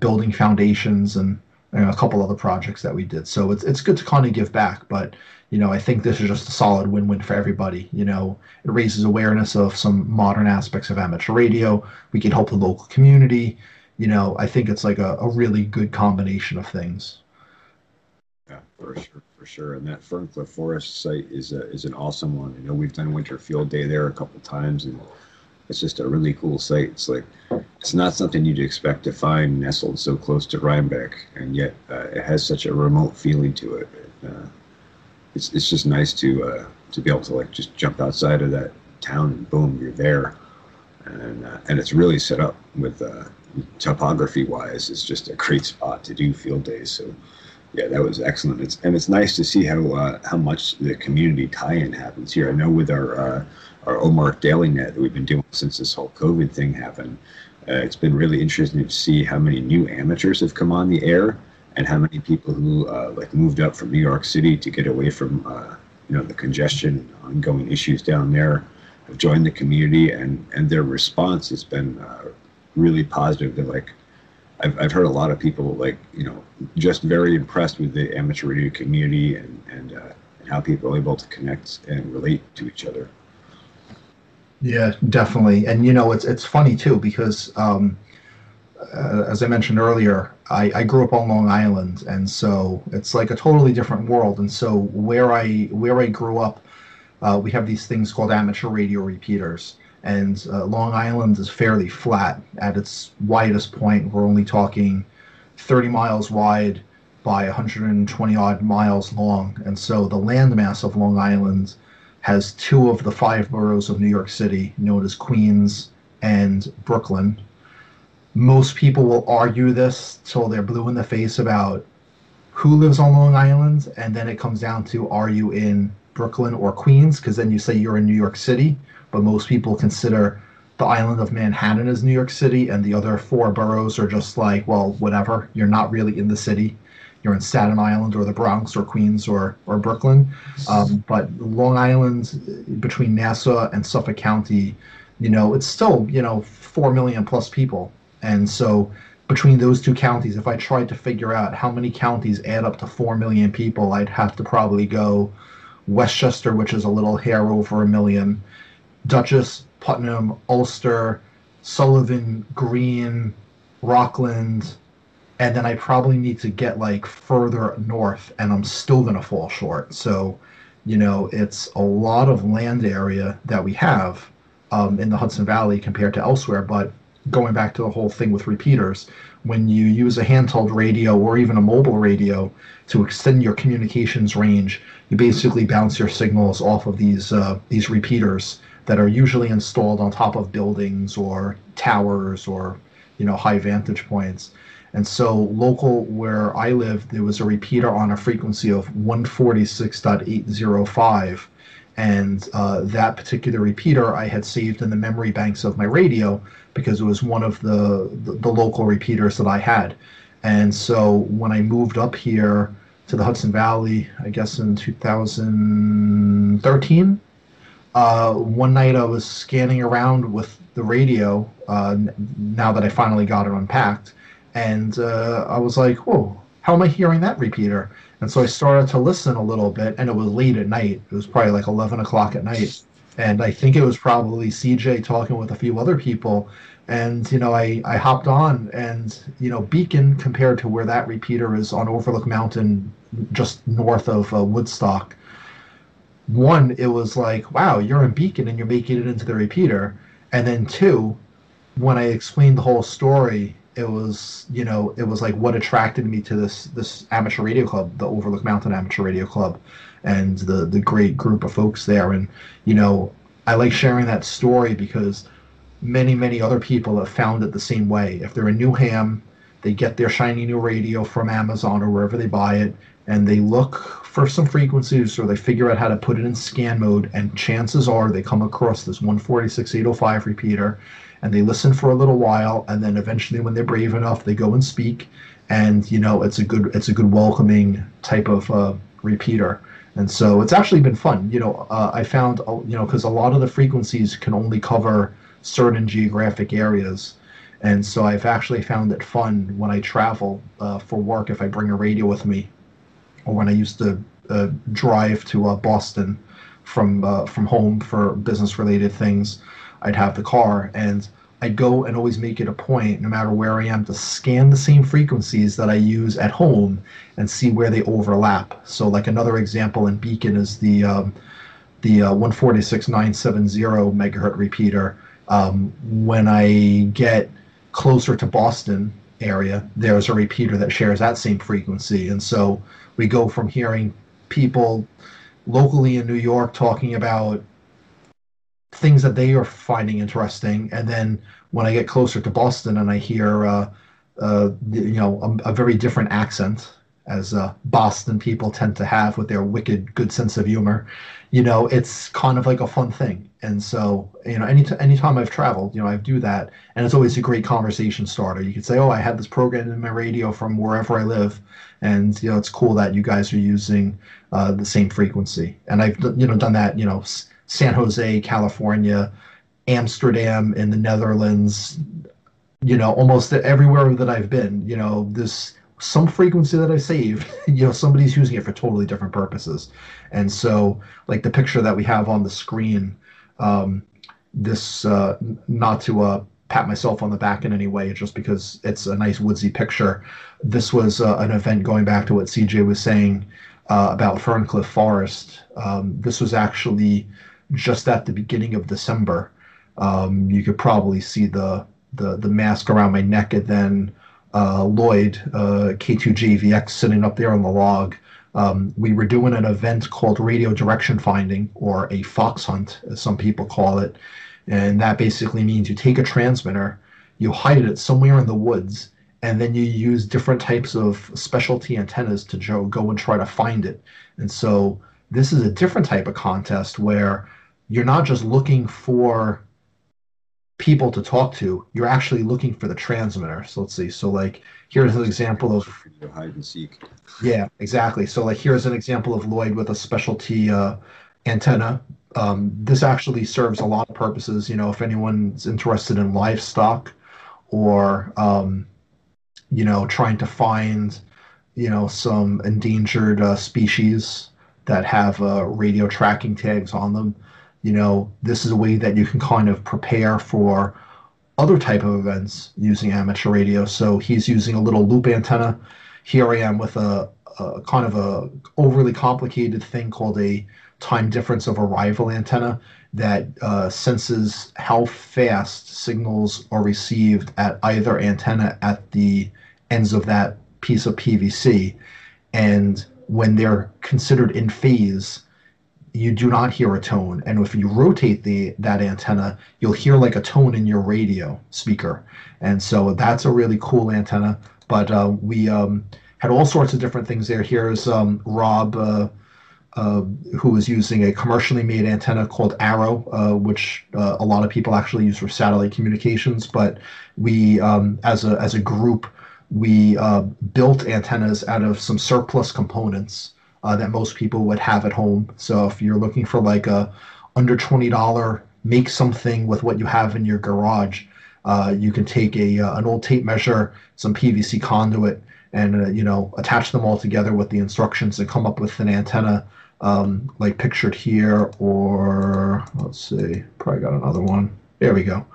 building foundations and know, a couple other projects that we did. So it's it's good to kind of give back, but you know I think this is just a solid win win for everybody. You know it raises awareness of some modern aspects of amateur radio. We can help the local community. You know I think it's like a, a really good combination of things. Yeah, for sure, for sure. And that Ferncliff Forest site is a, is an awesome one. I know we've done winter field day there a couple times, and it's just a really cool site. It's like it's not something you'd expect to find nestled so close to Rhinebeck, and yet uh, it has such a remote feeling to it. Uh, it's it's just nice to uh, to be able to like just jump outside of that town and boom, you're there, and uh, and it's really set up with uh, topography wise. It's just a great spot to do field days. So yeah, that was excellent. It's and it's nice to see how uh, how much the community tie-in happens here. I know with our uh, our OMARC Daily Net that we've been doing since this whole COVID thing happened. Uh, it's been really interesting to see how many new amateurs have come on the air and how many people who uh, like moved up from New York City to get away from uh, you know the congestion, ongoing issues down there, have joined the community and and their response has been uh, really positive. They're like I've, I've heard a lot of people like you know just very impressed with the amateur radio community and and, uh, and how people are able to connect and relate to each other. Yeah, definitely. And you know, it's it's funny too because um, uh, as I mentioned earlier, I, I grew up on Long Island, and so it's like a totally different world. And so where I where I grew up, uh, we have these things called amateur radio repeaters and uh, Long Island is fairly flat at its widest point. We're only talking 30 miles wide by 120 odd miles long, and so the landmass of Long Island has two of the five boroughs of New York City, known as Queens and Brooklyn. Most people will argue this till they're blue in the face about who lives on Long Island, and then it comes down to are you in Brooklyn or Queens? Because then you say you're in New York City but most people consider the island of Manhattan as New York City, and the other four boroughs are just like, well, whatever. You're not really in the city. You're in Staten Island or the Bronx or Queens or or Brooklyn. Um, but Long Island, between Nassau and Suffolk County, you know, it's still you know four million plus people, and so between those two counties, if I tried to figure out how many counties add up to four million people, I'd have to probably go Westchester, which is a little hair over a million Dutchess, Putnam, Ulster, Sullivan, Greene, Rockland, and then I probably need to get like further north, and I'm still gonna fall short. So, you know, it's a lot of land area that we have um, in the Hudson Valley compared to elsewhere. But going back to the whole thing with repeaters, when you use a handheld radio or even a mobile radio to extend your communications range, you basically bounce your signals off of these uh, these repeaters that are usually installed on top of buildings or towers or you know high vantage points. And so local where I live, there was a repeater on a frequency of 146.805. And uh, that particular repeater I had saved in the memory banks of my radio because it was one of the, the, the local repeaters that I had. And so when I moved up here to the Hudson Valley, I guess in 2013, uh, one night I was scanning around with the radio. Uh, now that I finally got it unpacked, and uh, I was like, "Whoa, how am I hearing that repeater?" And so I started to listen a little bit, and it was late at night. It was probably like 11 o'clock at night, and I think it was probably CJ talking with a few other people. And you know, I I hopped on, and you know, Beacon compared to where that repeater is on Overlook Mountain, just north of uh, Woodstock one, it was like, wow, you're in Beacon and you're making it into the repeater. And then two, when I explained the whole story, it was, you know, it was like what attracted me to this this amateur radio club, the Overlook Mountain Amateur Radio Club, and the the great group of folks there. And you know, I like sharing that story because many many other people have found it the same way. If they're in Newham, they get their shiny new radio from Amazon or wherever they buy it, and they look for some frequencies or they figure out how to put it in scan mode and chances are they come across this 146805 repeater and they listen for a little while and then eventually when they're brave enough they go and speak. And you know it's a good it's a good welcoming type of uh, repeater. And so it's actually been fun. You know uh, i found uh, you know because a lot of the frequencies can only cover certain geographic areas. And so I've actually found it fun when I travel uh, for work if I bring a radio with me, or when I used to uh, drive to uh, Boston from from home for business related things. I'd have the car and I'd go and always make it a point, no matter where I am, to scan the same frequencies that I use at home and see where they overlap. So, like another example in Beacon is the um, the uh, 146970 megahertz repeater. Um, when I get closer to Boston area, there's a repeater that shares that same frequency, and so we go from hearing people locally in New York talking about things that they are finding interesting, and then when I get closer to Boston and I hear, uh, uh, you know, a, a, very different accent, as uh, Boston people tend to have with their wicked good sense of humor, you know, it's kind of like a fun thing. And so, you know, any t- anytime I've traveled, you know, I do that, and it's always a great conversation starter. You could say, "Oh, I had this program in my radio from wherever I live," and you know, it's cool that you guys are using uh, the same frequency. And I've you know done that, you know, San Jose, California, Amsterdam in the Netherlands, you know, almost everywhere that I've been, you know, this some frequency that I saved, (laughs) you know, somebody's using it for totally different purposes. And so, like the picture that we have on the screen, um, this, uh, not to uh, pat myself on the back in any way, just because it's a nice woodsy picture. This was uh, an event going back to what CJ was saying uh, about Ferncliff Forest. Um, this was actually just at the beginning of December. Um, you could probably see the, the the mask around my neck, and then uh, Lloyd uh, K2GVX, sitting up there on the log. Um, we were doing an event called Radio Direction Finding, or a fox hunt, as some people call it, and that basically means you take a transmitter, you hide it somewhere in the woods, and then you use different types of specialty antennas to go and try to find it. And so this is a different type of contest where you're not just looking for people to talk to, you're actually looking for the transmitter. So let's see. So like here's an example of hide and seek. Yeah, exactly. So like here's an example of Lloyd with a specialty uh, antenna. Um, this actually serves a lot of purposes. You know, if anyone's interested in livestock or um, you know trying to find you know some endangered uh, species that have uh, radio tracking tags on them you know, this is a way that you can kind of prepare for other type of events using amateur radio. So he's using a little loop antenna. Here I am with a, a kind of a overly complicated thing called a time difference of arrival antenna that uh, senses how fast signals are received at either antenna at the ends of that piece of PVC. And when they're considered in phase, you do not hear a tone. And if you rotate the that antenna, you'll hear like a tone in your radio speaker. And so that's a really cool antenna. But uh, we um, had all sorts of different things there. Here's um, Rob, uh, uh, who is using a commercially made antenna called Arrow, uh, which uh, a lot of people actually use for satellite communications. But we, um, as a as a group, we uh, built antennas out of some surplus components uh, that most people would have at home. So if you're looking for like a under twenty dollar make something with what you have in your garage, uh, you can take a uh, an old tape measure, some PVC conduit, and uh, you know attach them all together with the instructions and come up with an antenna um, like pictured here. Or let's see, probably got another one. There we go.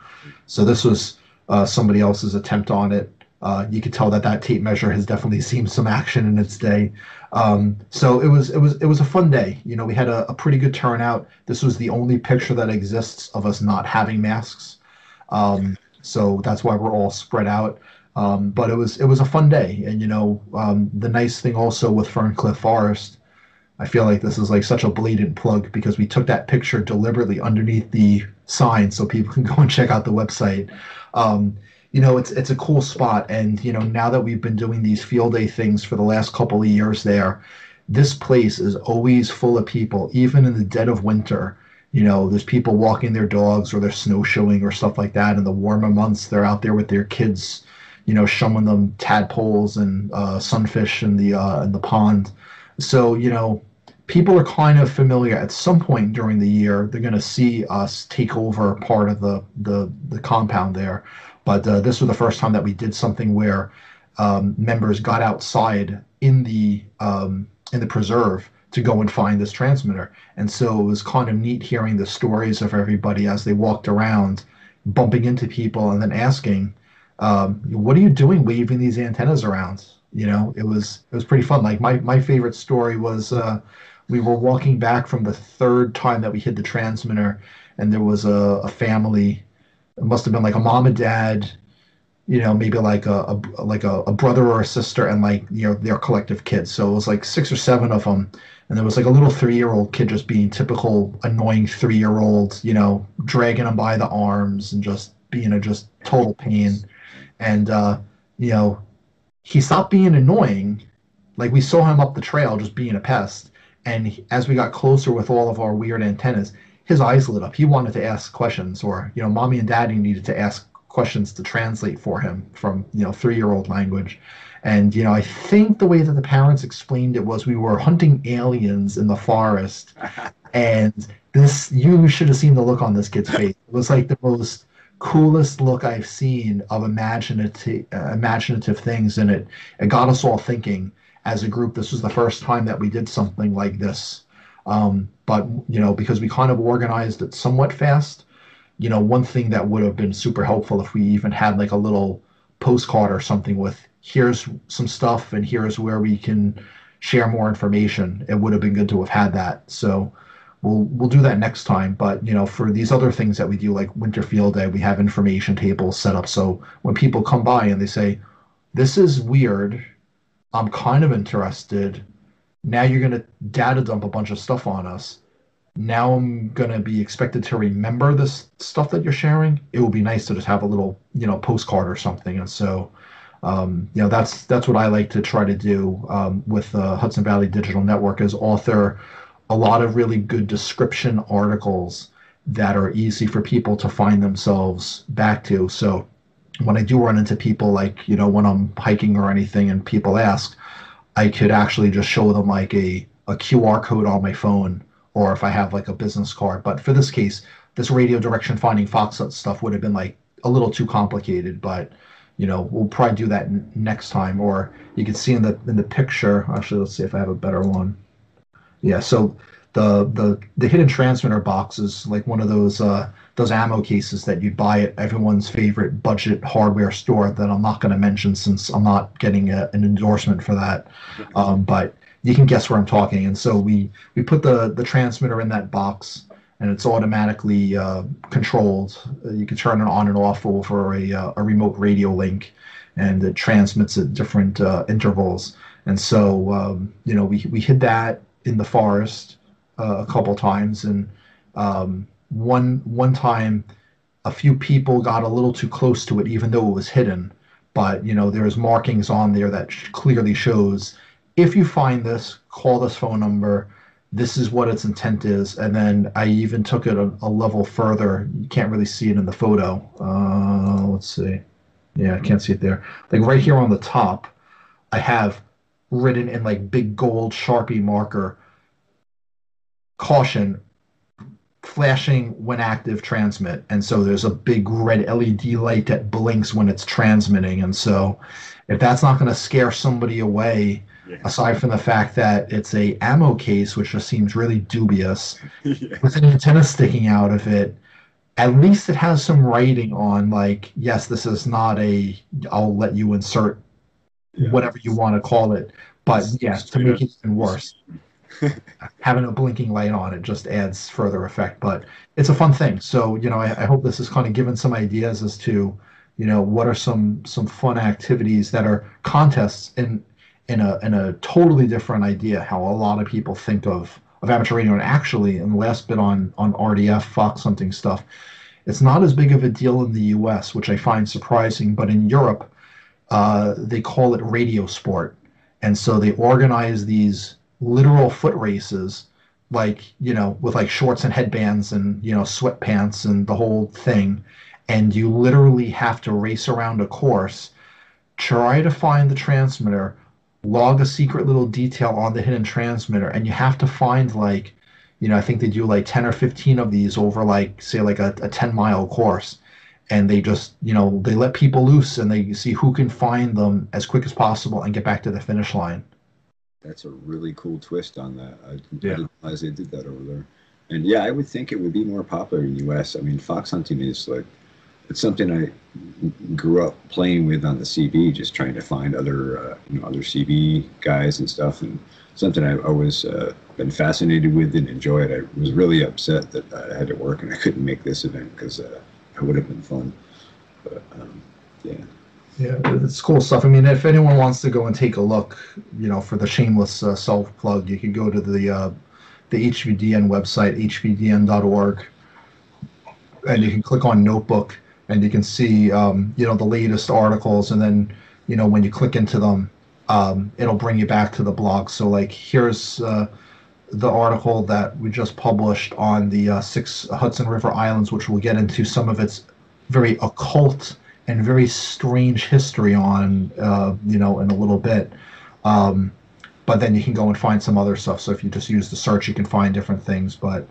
So this was uh, somebody else's attempt on it. Uh, you can tell that that tape measure has definitely (laughs) seen some action in its day. Um, so it was it was it was a fun day. You know, we had a, a, pretty good turnout. This was the only picture that exists of us not having masks. Um, so that's why we're all spread out. Um, but it was it was a fun day, and you know, um, the nice thing also with Ferncliff Forest, I feel like this is like such a blatant plug because we took that picture deliberately underneath the sign so people can go and check out the website. Um, you know, it's it's a cool spot. And you know, now that we've been doing these field day things for the last couple of years there, this place is always full of people, even in the dead of winter. You know, there's people walking their dogs or they're snowshoeing or stuff like that. In the warmer months, they're out there with their kids, you know, showing them tadpoles and uh, sunfish in the uh, in the pond. So you know, people are kind of familiar at some point during the year they're going to see us take over part of the, the the compound there But uh, this was the first time that we did something where um, members got outside in the um, in the preserve to go and find this transmitter. And so it was kind of neat hearing the stories of everybody as they walked around, bumping into people and then asking, um, "What are you doing, waving these antennas around?" You know, it was it was pretty fun. Like my my favorite story was uh, we were walking back from the third time that we hit the transmitter, and there was a, a family. It must have been like a mom and dad you know maybe like a, a like a, a, brother or a sister and like you know their collective kids. So it was like six or seven of them and there was like a little three year old kid just being typical annoying three year old you know dragging him by the arms and just being a just total pain. And uh you know he stopped being annoying. Like we saw him up the trail just being a pest. And he, as we got closer with all of our weird antennas his eyes lit up. He wanted to ask questions or you know mommy and daddy needed to ask questions to translate for him from you know three year old language. And you know i think the way that the parents explained it was we were hunting aliens in the forest (laughs) and this you should have seen the look on this kid's face. It was like the most coolest look i've seen of imaginative uh, imaginative things and it. It got us all thinking as a group. This was the first time that we did something like this um, but you know because we kind of organized it somewhat fast you know, one thing that would have been super helpful if we even had like a little postcard or something with here's some stuff and here's where we can share more information. It would have been good to have had that. So we'll we'll do that next time. But you know, for these other things that we do, like Winter Field Day, we have information tables set up. So when people come by and they say, "This is weird," I'm kind of interested. Now you're gonna data dump a bunch of stuff on us now I'm gonna be expected to remember this stuff that you're sharing. It would be nice to just have a little, you know, postcard or something. And so, um, you know, that's that's what I like to try to do um, with the Hudson Valley Digital Network is author a lot of really good description articles that are easy for people to find themselves back to. So when I do run into people, like you know, when I'm hiking or anything, and people ask, I could actually just show them like a a QR code on my phone or if I have like a business card. But for this case, this radio direction finding Fox stuff would have been like a little too complicated. But you know, we'll probably do that n- next time. Or you can see in the in the picture. Actually, let's see if I have a better one. Yeah. So the the the hidden transmitter box is like one of those uh, those ammo cases that you'd buy at everyone's favorite budget hardware store that I'm not going to mention since I'm not getting a, an endorsement for that. Um, but you can guess where I'm talking. And so we we put the the transmitter in that box, and it's automatically uh, controlled. Uh, you can turn it on and off over a uh, a remote radio link, and it transmits at different uh, intervals. And so um, you know we we hid that in the forest uh, a couple times, and um, one one time a few people got a little too close to it, even though it was hidden. But you know there's markings on there that clearly shows if you find this, call this phone number. This is what its intent is. And then I even took it a, a level further. You can't really see it in the photo. Uh, let's see. Yeah, I can't see it there. Like right here on the top, I have written in like big gold Sharpie marker caution flashing when active transmit and so there's a big red led light that blinks when it's transmitting and so if that's not going to scare somebody away yeah. Aside from the fact that it's a ammo case, which just seems really dubious, (laughs) yeah. with an antenna sticking out of it, at least it has some writing on like, yes, this is not a. I'll let you insert yeah. whatever you want to call it, but yes, to make it even worse. Having a blinking light on it just adds further effect but it's a fun thing. So you know I, I hope this has kind of given some ideas as to you know what are some some fun activities that are contests and in a in a totally different idea how a lot of people think of of amateur radio and actually in the last bit on on RDF fox hunting stuff it's not as big of a deal in the US which I find surprising but in Europe uh, they call it radio sport. And so they organize these literal foot races like you know with like shorts and headbands and you know sweatpants and the whole thing and you literally have to race around a course try to find the transmitter log a secret little detail on the hidden transmitter and you have to find like you know i think they do like 10 or 15 of these over like say like a, a 10 mile course and they just you know they let people loose and they see who can find them as quick as possible and get back to the finish line. That's a really cool twist on that. I, yeah. I didn't realize they did that over there. And yeah, I would think it would be more popular in the U.S. I mean, fox hunting is like it's something I grew up playing with on the CB, just trying to find other uh, you know other CB guys and stuff, and something I always uh, been fascinated with and enjoyed. I was really upset that I had to work and I couldn't make this event because uh, it would have been fun. But um, yeah. Yeah, it's cool stuff. I mean, if anyone wants to go and take a look, you know, for the shameless uh, self plug, you could go to the uh, the HVDN website, hvdn.org, and you can click on Notebook, and you can see, um, you know, the latest articles, and then, you know, when you click into them, um, it'll bring you back to the blog. So, like, here's uh, the article that we just published on the uh, six Hudson River Islands, which we'll get into some of its very occult and very strange history on, uh, you know, in a little bit. Um, but then you can go and find some other stuff. So if you just use the search, you can find different things. But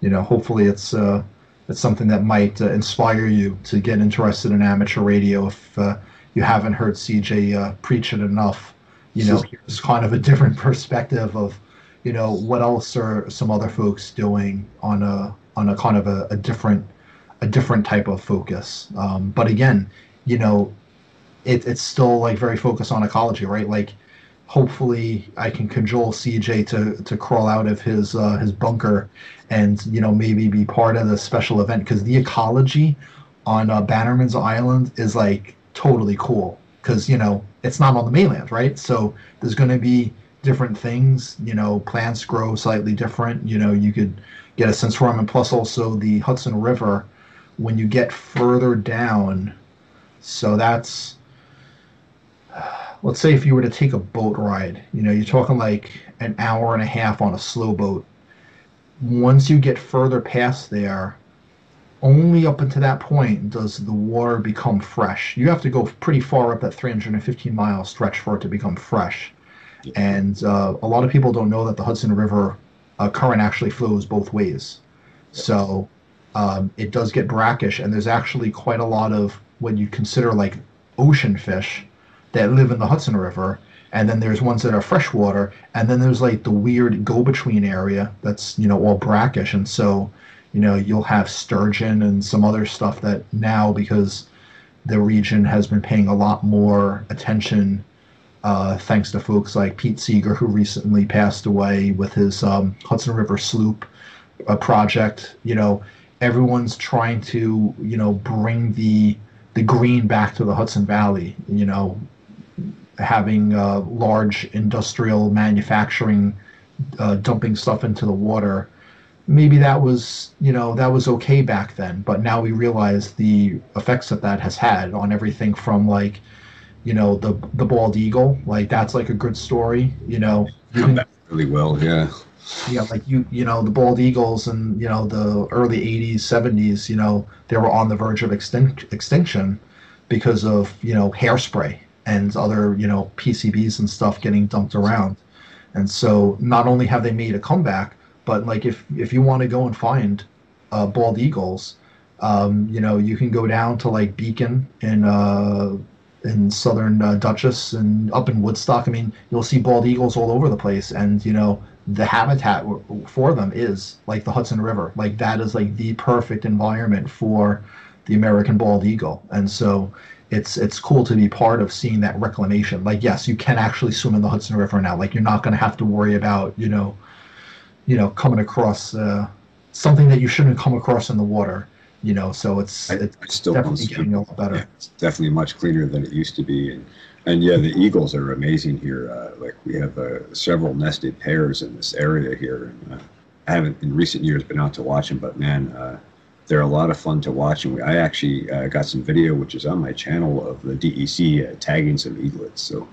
you know, hopefully it's uh, it's something that might uh, inspire you to get interested in amateur radio. If uh, you haven't heard CJ uh, preach it enough, you know, it's kind of a (laughs) different perspective of, you know, what else are some other folks doing on a on a kind of a, a different a different type of focus. Um, but again, you know, it, it's still like very focused on ecology, right? Like, hopefully, I can cajole CJ to to crawl out of his uh, his bunker, and you know maybe be part of the special event because the ecology on uh, Bannerman's Island is like totally cool because you know it's not on the mainland, right? So there's going to be different things. You know, plants grow slightly different. You know, you could get a sense for them, and plus also the Hudson River when you get further down. So that's let's say if you were to take a boat ride, you know, you're talking like an hour and a half on a slow boat. Once you get further past there, only up until that point does the water become fresh. You have to go pretty far up that 315 mile stretch for it to become fresh. And uh, a lot of people don't know that the Hudson River uh, current actually flows both ways. So um, it does get brackish, and there's actually quite a lot of what you consider like ocean fish that live in the Hudson River, and then there's ones that are freshwater, and then there's like the weird go-between area that's you know all brackish, and so you know you'll have sturgeon and some other stuff that now because the region has been paying a lot more attention uh, thanks to folks like Pete Seeger, who recently passed away with his um, Hudson River Sloop uh, project. You know, everyone's trying to you know bring the the green back to the Hudson Valley. You know, having uh, large industrial manufacturing uh, dumping stuff into the water. Maybe that was you know that was okay back then, but now we realize the effects that that has had on everything from like you know the the bald eagle like that's like a good story you know really well yeah yeah, like you, you know, the bald eagles and you know the early '80s, '70s, you know, they were on the verge of extin- extinction because of you know hairspray and other you know PCBs and stuff getting dumped around. And so not only have they made a comeback, but like if if you want to go and find uh, bald eagles, um, you know, you can go down to like Beacon in uh, in southern uh, Dutchess and up in Woodstock. I mean, you'll see bald eagles all over the place, and you know, the habitat for them is like the Hudson River. Like that is like the perfect environment for the American bald eagle. And so it's it's cool to be part of seeing that reclamation. Like yes, you can actually swim in the Hudson River now. Like you're not going to have to worry about you know, you know, coming across uh, something that you shouldn't come across in the water. You know, so it's, it's still definitely getting a lot better. Yeah, it's definitely much cleaner than it used to be, and and yeah, the eagles are amazing here. Uh, like we have uh, several nested pairs in this area here. Uh, I haven't in recent years been out to watch them, but man, uh, they're a lot of fun to watch. And we, I actually uh, got some video, which is on my channel, of the DEC uh, tagging some eaglets. So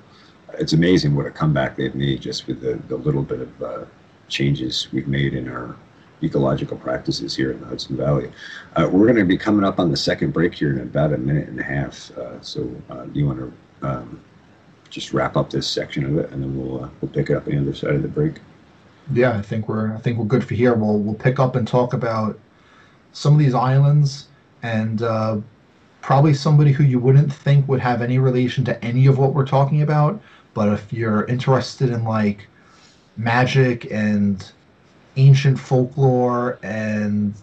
it's amazing what a comeback they've made just with the, the little bit of changes we've made in our ecological practices here in the Hudson Valley. We're going to be coming up on the second break here in about a minute and a half. So, do you want to um, just wrap up this section of it, and then we'll uh, we'll pick it up on the other side of the break. Yeah, I think we're I think we're good for here. We'll we'll pick up and talk about some of these islands and uh, probably somebody who you wouldn't think would have any relation to any of what we're talking about. But if you're interested in like magic and ancient folklore and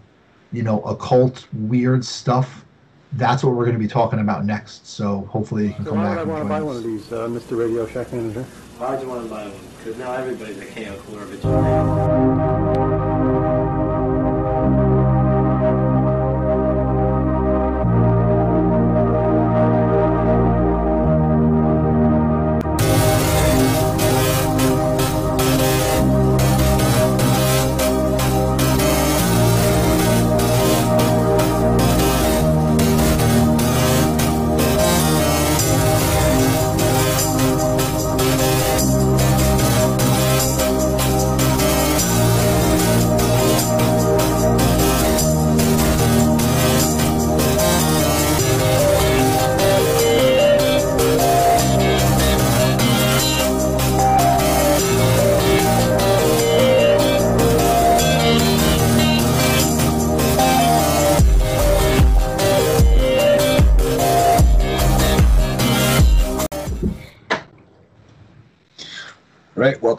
you know occult weird stuff, that's what we're going to be talking about next. So hopefully you can So come why back. would I and want to join buy us. one of these, uh, Mr. Radio Shack Manager? Why'd you want to buy one? Because now everybody's a KO Core vigilante.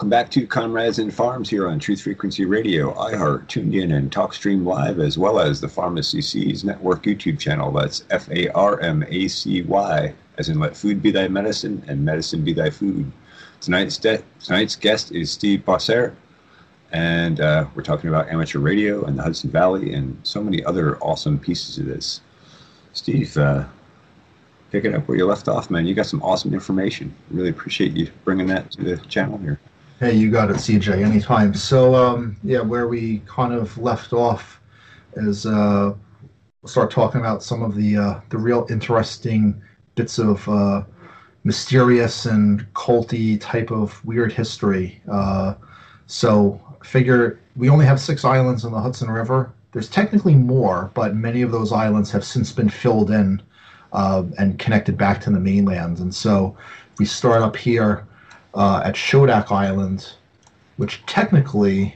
Welcome back to Comrades and Farms here on Truth Frequency Radio, iHeart, tuned in and TalkStream Live, as well as the Farmacy Seas Network YouTube channel. That's F A R M A C Y, as in let food be thy medicine and medicine be thy food. Tonight's, de- tonight's guest is Steve Bosser, and uh, we're talking about amateur radio and the Hudson Valley and so many other awesome pieces of this. Steve, uh, it up where you left off, man. You got some awesome information. Really appreciate you bringing that to the channel here. Hey, you got it, CJ, anytime. So, um, yeah, where we kind of left off is uh, start talking about some of the uh, the real interesting bits of uh, mysterious and culty type of weird history. Uh, so, figure we only have six islands in the Hudson River. There's technically more, but many of those islands have since been filled in uh, and connected back to the mainland. And so, we start up here uh, at Schodack Island, which technically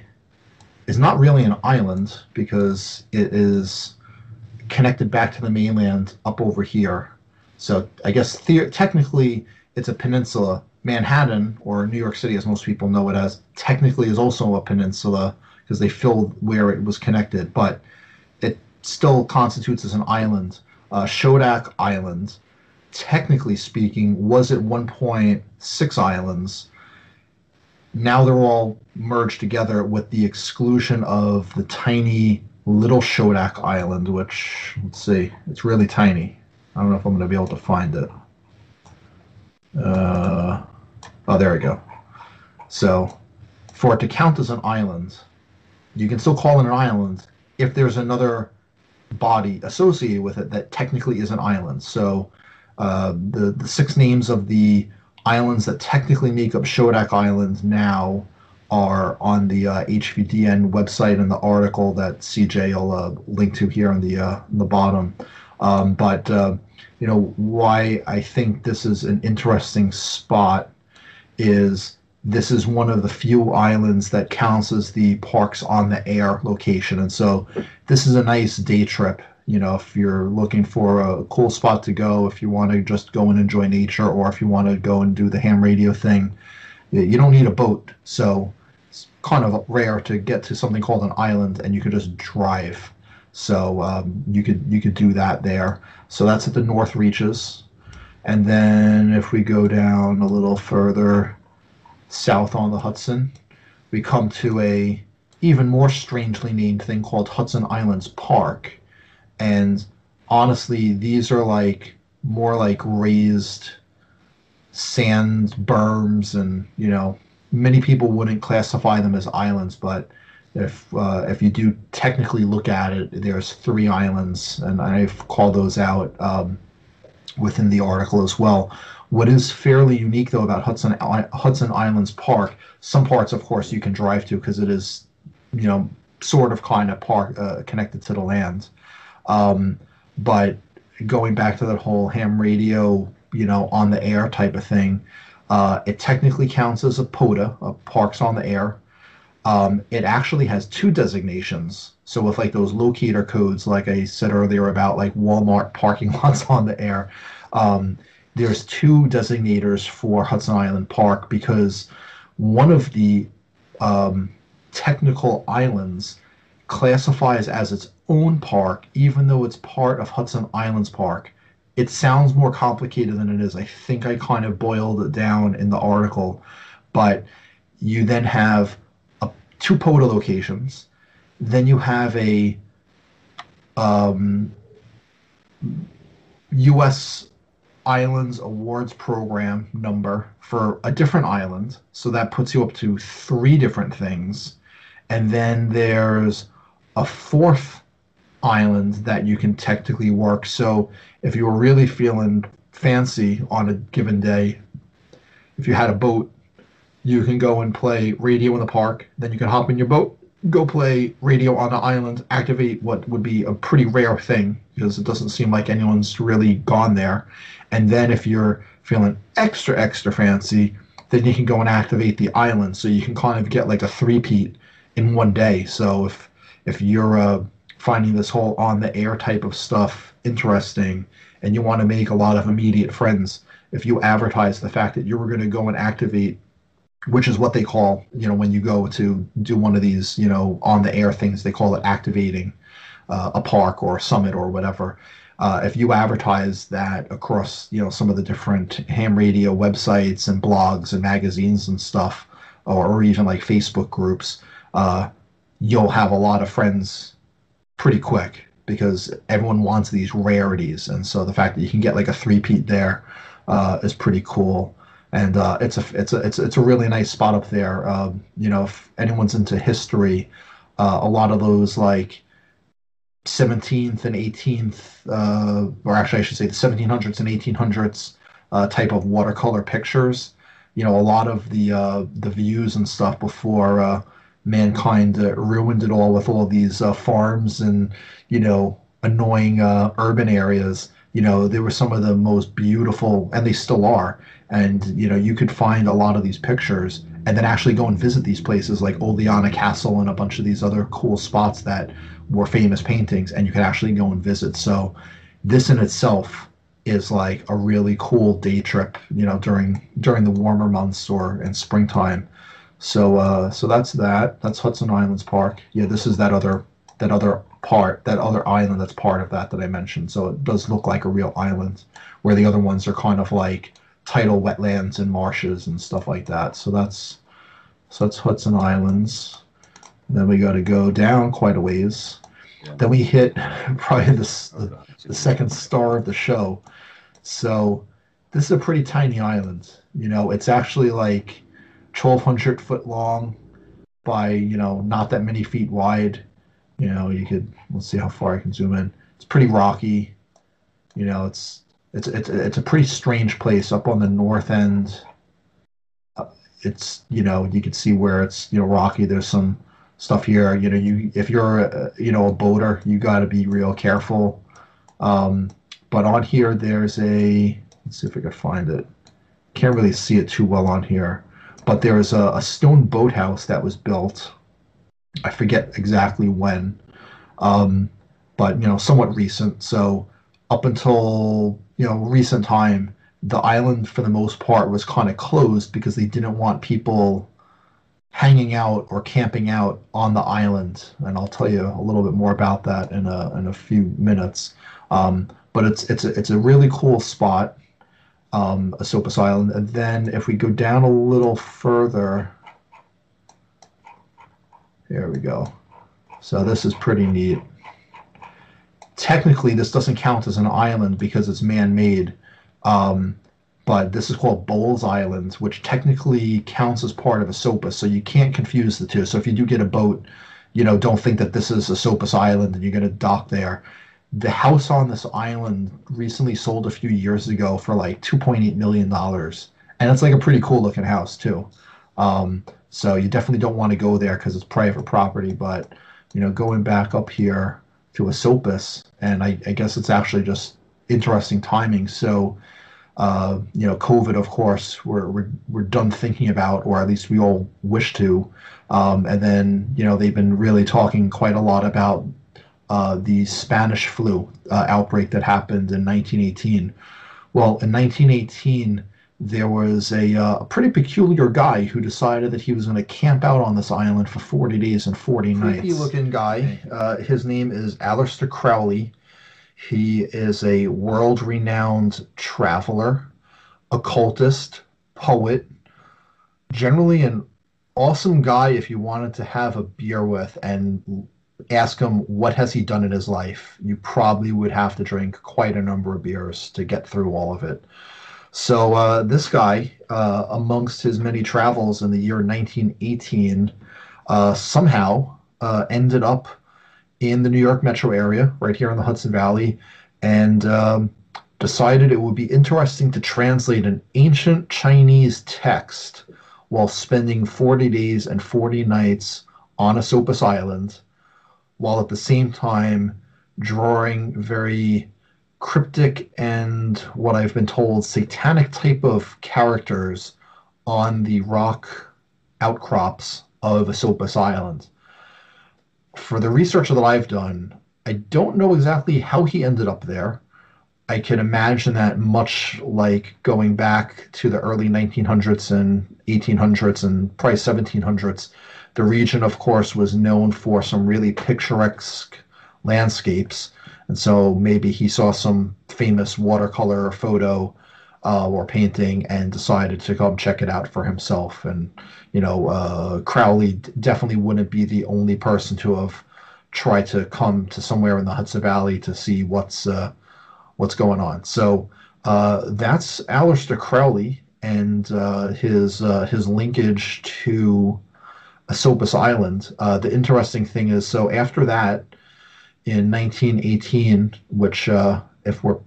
is not really an island because it is connected back to the mainland up over here. So I guess the- technically it's a peninsula. Manhattan, or New York City, as most people know it as, technically is also a peninsula because they filled where it was connected, but it still constitutes as an island. Uh, Schodack Island, technically speaking, was at one point six islands. Now they're all merged together with the exclusion of the tiny little Schodack Island, which, let's see, it's really tiny. I don't know if I'm going to be able to find it. Uh, oh, there we go. So, for it to count as an island, you can still call it an island if there's another body associated with it that technically is an island. So, uh, the the six names of the islands that technically make up Schodack Island now are on the uh, HVDN website and the article that CJ will uh, link to here on the uh, on the bottom. Um, but uh, you know why I think this is an interesting spot is this is one of the few islands that counts as the parks on the air location, and so this is a nice day trip. You know, if you're looking for a cool spot to go, if you want to just go and enjoy nature, or if you want to go and do the ham radio thing, you don't need a boat. So it's kind of rare to get to something called an island, and you could just drive. So um, you could you could do that there. So that's at the North Reaches, and then if we go down a little further south on the Hudson, we come to a even more strangely named thing called Hudson Islands Park. And honestly, these are like more like raised sand berms, and you know, many people wouldn't classify them as islands, but if uh, if you do technically look at it, there's three islands, and I've called those out um, within the article as well. What is fairly unique though about Hudson Hudson Islands Park, some parts, of course, you can drive to because it is, you know, sort of kind of park uh, connected to the land. Um, but going back to that whole ham radio, you know, on the air type of thing, uh, it technically counts as a POTA, a parks on the air. um, it actually has two designations. So with like those locator codes, like I said earlier about like Walmart (laughs) parking lots on the air, um, there's two designators for Hudson Island Park because one of the um, technical islands classifies as its own park, even though it's part of Hudson Islands Park. It sounds more complicated than it is. I think I kind of boiled it down in the article, but you then have a, two POTA locations. Then you have a um, U.S. Islands Awards Program number for a different island. So that puts you up to three different things. And then there's a fourth island that you can technically work. So if you were really feeling fancy on a given day, if you had a boat, you can go and play radio in the park. Then you can hop in your boat, go play radio on the island, activate what would be a pretty rare thing because it doesn't seem like anyone's really gone there. And then if you're feeling extra, extra fancy, then you can go and activate the island. So you can kind of get like a three-peat in one day. So if if you're uh, finding this whole on the air type of stuff interesting and you want to make a lot of immediate friends, if you advertise the fact that you were going to go and activate, which is what they call, you know, when you go to do one of these, you know, on the air things, they call it activating uh, a park or a summit or whatever. Uh, if you advertise that across, you know, some of the different ham radio websites and blogs and magazines and stuff, or, or even like Facebook groups, uh, you'll have a lot of friends pretty quick because everyone wants these rarities, and so the fact that you can get like a three-peat there uh, is pretty cool. And uh, it's a it's a it's it's a really nice spot up there. Um, you know, if anyone's into history, uh, a lot of those like 17th and 18th, uh, or actually I should say the 1700s and 1800s uh, type of watercolor pictures. You know, a lot of the uh, the views and stuff before mankind ruined it all with all these uh, farms and you know annoying uh, urban areas. You know they were some of the most beautiful and they still are. And you know you could find a lot of these pictures and then actually go and visit these places like Olana Castle and a bunch of these other cool spots that were famous paintings and you could actually go and visit. So this in itself is like a really cool day trip you know during during the warmer months or in springtime so uh, so that's that. That's Hudson Islands Park. Yeah, this is that other that other part, that other island that's part of that that I mentioned. So it does look like a real island, where the other ones are kind of like tidal wetlands and marshes and stuff like that. So that's so that's Hudson Islands. And then we got to go down quite a ways. Then we hit (laughs) probably the, the, the second star of the show. So this is a pretty tiny island. You know, it's actually like 1200 foot long by you know not that many feet wide. You know you could let's see how far i can zoom in. It's pretty rocky. You know it's it's it's, it's a pretty strange place up on the north end. Uh, it's you know you can see where it's you know rocky. There's some stuff here. You know you if you're a, you know a boater you got to be real careful. Um, but on here there's a let's see if i can find it. Can't really see it too well on here but there's a, a stone boathouse that was built. I forget exactly when, um, but you know, somewhat recent. So up until you know recent time, the island for the most part was kind of closed because they didn't want people hanging out or camping out on the island. And I'll tell you a little bit more about that in a in a few minutes. Um, but it's it's a, it's a really cool spot um, Esopus Island. And then if we go down a little further, here we go. So this is pretty neat. Technically, this doesn't count as an island because it's man-made, um, but this is called Bowles Island, which technically counts as part of Esopus, so you can't confuse the two. So if you do get a boat, you know, don't think that this is Esopus Island and you're going to dock there the house on this island recently sold a few years ago for like 2.8 million dollars. And it's like a pretty cool looking house too. Um, so you definitely don't want to go there because it's private property but you know going back up here to Esopus and I, I guess it's actually just interesting timing. So Uh, you know, COVID, of course, we're, we're, we're done thinking about, or at least we all wish to. Um, and then, you know, they've been really talking quite a lot about uh, the Spanish flu uh, outbreak that happened in 1918. Well, in 1918, there was a, uh, a pretty peculiar guy who decided that he was going to camp out on this island for 40 days and 40 nights. Creepy looking guy. Uh, his name is Aleister Crowley. He is a world renowned traveler, occultist, poet, generally an awesome guy if you wanted to have a beer with and ask him what has he done in his life? You probably would have to drink quite a number of beers to get through all of it. So uh, this guy, uh, amongst his many travels in the year 1918, uh, somehow uh, ended up in the New York metro area, right here in the Hudson Valley, and um, decided it would be interesting to translate an ancient Chinese text while spending 40 days and 40 nights on a Esopus Island, while at the same time drawing very cryptic and what I've been told satanic type of characters on the rock outcrops of Esopus Island. For the research that I've done, I don't know exactly how he ended up there. I can imagine that much like going back to the early 1900s and 1800s and probably 1700s, the region, of course, was known for some really picturesque landscapes and so maybe he saw some famous watercolor photo uh, or painting and decided to come check it out for himself. And, you know, uh, Crowley definitely wouldn't be the only person to have tried to come to somewhere in the Hudson Valley to see what's uh, what's going on. So uh, that's Aleister Crowley and uh, his uh, his linkage to Esopus Island. the interesting thing is, so after that, in 1918, which, uh, if we're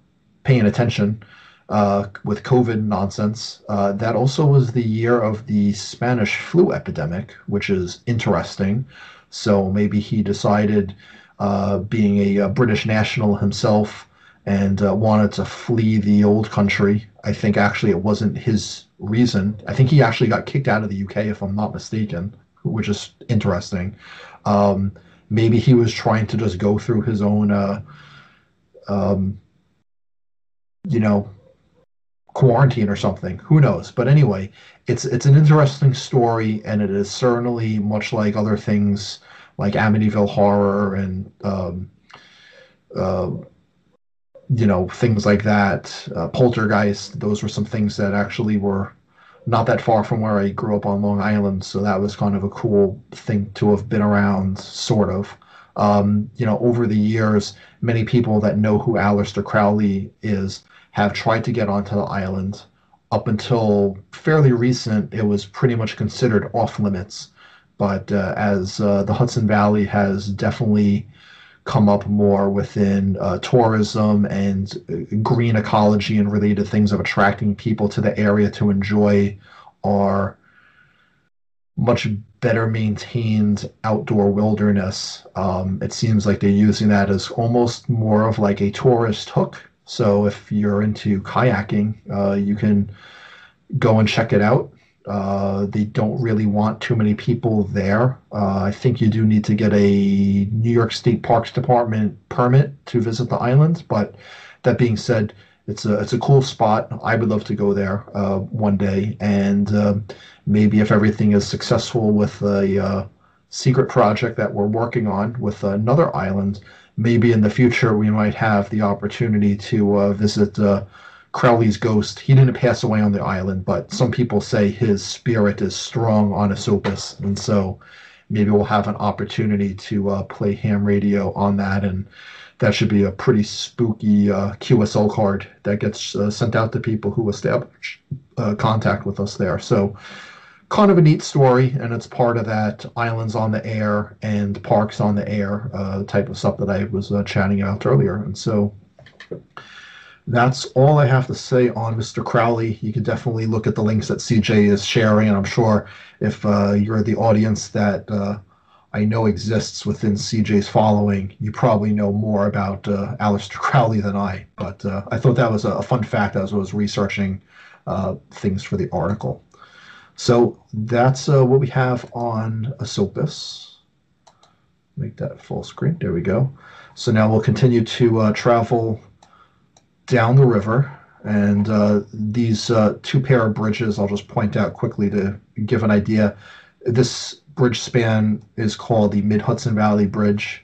paying attention, uh, with COVID nonsense, uh, that also was the year of the Spanish flu epidemic, which is interesting. So maybe he decided, uh, being a, a, British national himself, and uh, wanted to flee the old country. I think actually it wasn't his reason. I think he actually got kicked out of the UK, if I'm not mistaken, which is interesting. Um, maybe he was trying to just go through his own uh, um, you know quarantine or something. Who knows? But anyway it's it's an interesting story and it is certainly much like other things like amityville horror and um, uh, you know things like that uh, poltergeist. Those were some things that actually were not that far from where I grew up on Long Island, so that was kind of a cool thing to have been around, sort of. Um, you know, over the years, many people that know who Aleister Crowley is have tried to get onto the island. Up until fairly recent, it was pretty much considered off limits. But uh, as uh, the Hudson Valley has definitely come up more within uh, tourism and uh, green ecology and related things of attracting people to the area to enjoy our much better maintained outdoor wilderness. Um, it seems like they're using that as almost more of like a tourist hook. So if you're into kayaking, uh, you can go and check it out. Uh, they don't really want too many people there. Uh, I think you do need to get a New York State Parks Department permit to visit the island. But that being said, it's a it's a cool spot. I would love to go there uh, one day, and uh, maybe if everything is successful with a uh, secret project that we're working on with another island, maybe in the future we might have the opportunity to visit Crowley's ghost. He didn't pass away on the island, but some people say his spirit is strong on Esopus, and so maybe we'll have an opportunity to uh, play ham radio on that, and that should be a pretty spooky uh, QSL card that gets uh, sent out to people who establish uh, contact with us there. So, kind of a neat story, and it's part of that islands on the air and parks on the air uh, type of stuff that I was uh, chatting about earlier, and so that's all I have to say on Mr. Crowley. You can definitely look at the links that CJ is sharing, and I'm sure if uh, you're the audience that uh, I know exists within CJ's following. You probably know more about uh, Aleister Crowley than I, but uh, I thought that was a, fun fact as I was researching uh, things for the article. So that's uh, what we have on Esopus. Make that full screen. There we go. So now we'll continue to uh, travel down the river. And uh, these two pair of bridges, I'll just point out quickly to give an idea. This bridge span is called the Mid Hudson Valley Bridge.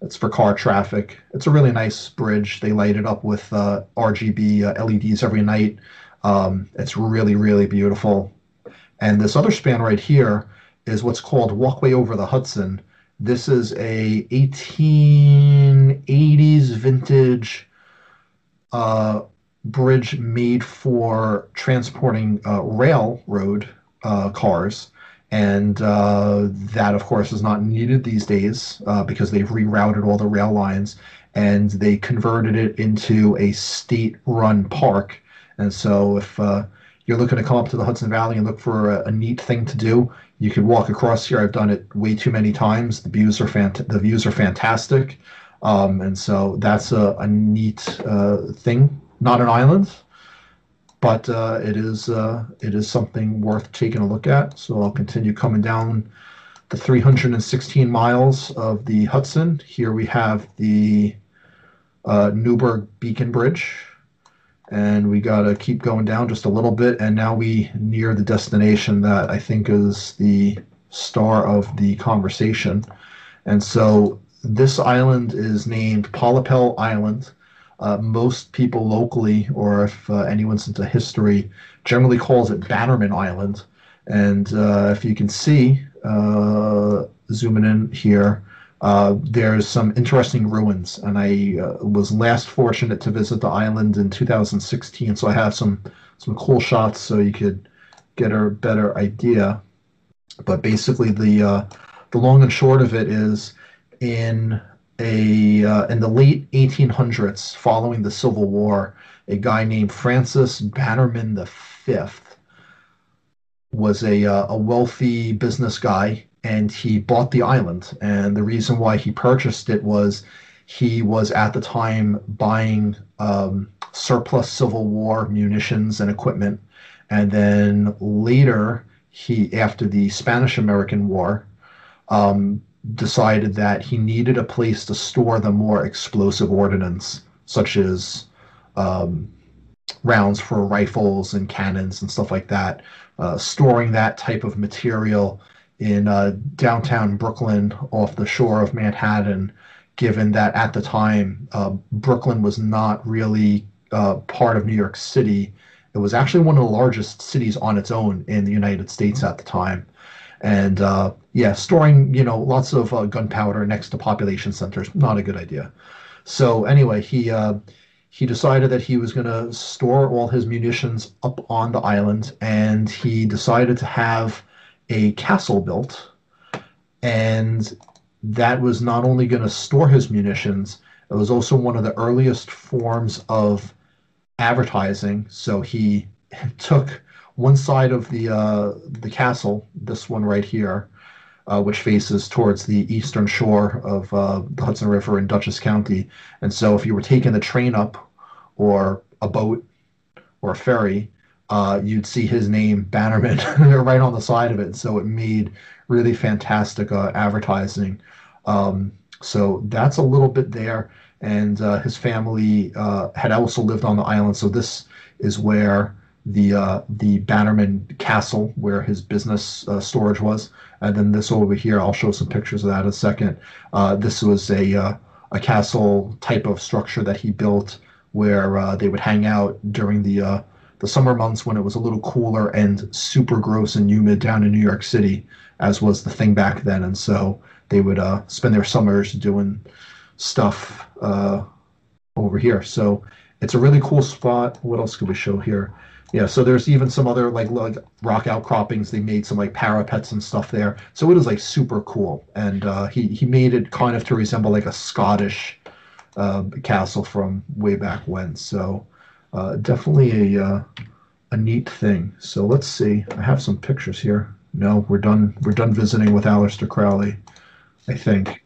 It's for car traffic. It's a really nice bridge. They light it up with uh, RGB uh, LEDs every night. Um, it's really, really beautiful. And this other span right here is what's called Walkway Over the Hudson. This is a 1880s vintage uh, bridge made for transporting uh, railroad uh, cars and uh, that, of course, is not needed these days uh, because they've rerouted all the rail lines and they converted it into a state run park. And so, if you're looking to come up to the Hudson Valley and look for a, a, neat thing to do, you could walk across here. I've done it way too many times. The views are fant- the views are fantastic, um, and so that's a, a neat uh, thing. Not an island, but uh, it is uh, it is something worth taking a look at. So I'll continue coming down the 316 miles of the Hudson. Here we have the uh, Newburgh Beacon Bridge, and we got to keep going down just a little bit, and now we near the destination that I think is the star of the conversation. And so this island is named Pollepel Island uh, most people locally, or if uh, anyone's into history, generally calls it Bannerman Island. And uh, if you can see, uh, zooming in here, uh, there's some interesting ruins. And I uh, was last fortunate to visit the island in 2016, so I have some some cool shots so you could get a better idea. But basically, the the long and short of it is in a uh, in the late 1800s, following the Civil War, a guy named Francis Bannerman V was a uh, a wealthy business guy, and he bought the island. And the reason why he purchased it was he was at the time buying um, surplus Civil War munitions and equipment, and then later he, after the Spanish American War, um, decided that he needed a place to store the more explosive ordnance, such as um, rounds for rifles and cannons and stuff like that. Uh, storing that type of material in uh, downtown Brooklyn off the shore of Manhattan, given that at the time uh, Brooklyn was not really uh, part of New York City. It was actually one of the largest cities on its own in the United States at the time and uh, yeah, storing you know lots of uh, gunpowder next to population centers not a good idea. So anyway, he uh, he decided that he was going to store all his munitions up on the island, and he decided to have a castle built, and that was not only going to store his munitions, it was also one of the earliest forms of advertising. So he (laughs) took one side of the uh, the castle, this one right here, uh, which faces towards the eastern shore of uh, the Hudson River in Dutchess County. And so, if you were taking the train up, or a boat, or a ferry, uh, you'd see his name, (laughs) Bannerman, right on the side of it. So it made really fantastic uh, advertising. Um, so that's a little bit there. And uh, his family had also lived on the island. So this is where the uh, the Bannerman Castle where his business uh, storage was, and then this over here. I'll show some pictures of that in a second. Uh, this was a uh, a castle type of structure that he built where uh, they would hang out during the uh, the summer months when it was a little cooler and super gross and humid down in New York City, as was the thing back then. And so they would spend their summers doing stuff over here. So it's a really cool spot. What else could we show here? Yeah, so there's even some other like like rock outcroppings. They made some like parapets and stuff there. So it is like super cool, and uh, he he made it kind of to resemble like a Scottish uh, castle from way back when. So uh, definitely a uh, a neat thing. So let's see. I have some pictures here. No, we're done. We're done visiting with Aleister Crowley. I think.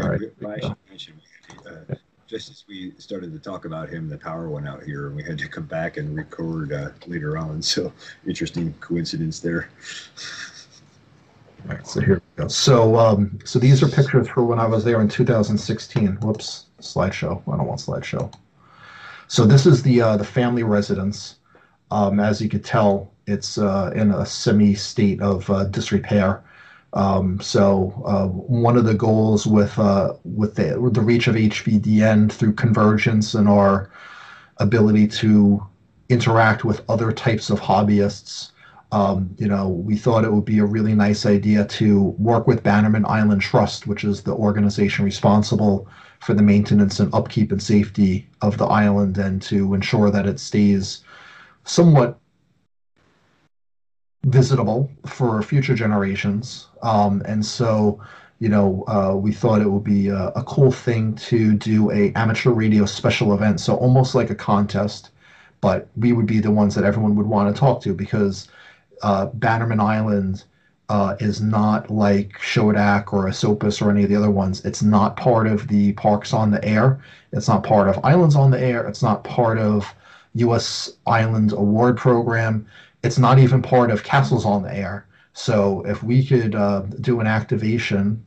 All right. I should mention, uh, just as we started to talk about him, the power went out here, and we had to come back and record uh, later on. So interesting coincidence there. All right, so here we go. So, um, so these are pictures for when I was there in 2016. Whoops, slideshow. I don't want slideshow. So this is the uh, the family residence. Um, as you could tell, it's uh, in a semi state of uh, disrepair. Um, so uh, one of the goals with uh, with the with the reach of HVDN through convergence and our ability to interact with other types of hobbyists, um, you know, we thought it would be a really nice idea to work with Bannerman Island Trust, which is the organization responsible for the maintenance and upkeep and safety of the island, and to ensure that it stays somewhat visitable for future generations. Um, and so, you know, uh, we thought it would be a, a, cool thing to do a amateur radio special event. So almost like a contest, but we would be the ones that everyone would want to talk to because uh, Bannerman Island uh, is not like Schodack or Esopus or any of the other ones. It's not part of the Parks on the Air. It's not part of Islands on the Air. It's not part of U.S. Island Award Program. It's not even part of Castles on the Air. So if we could uh, do an activation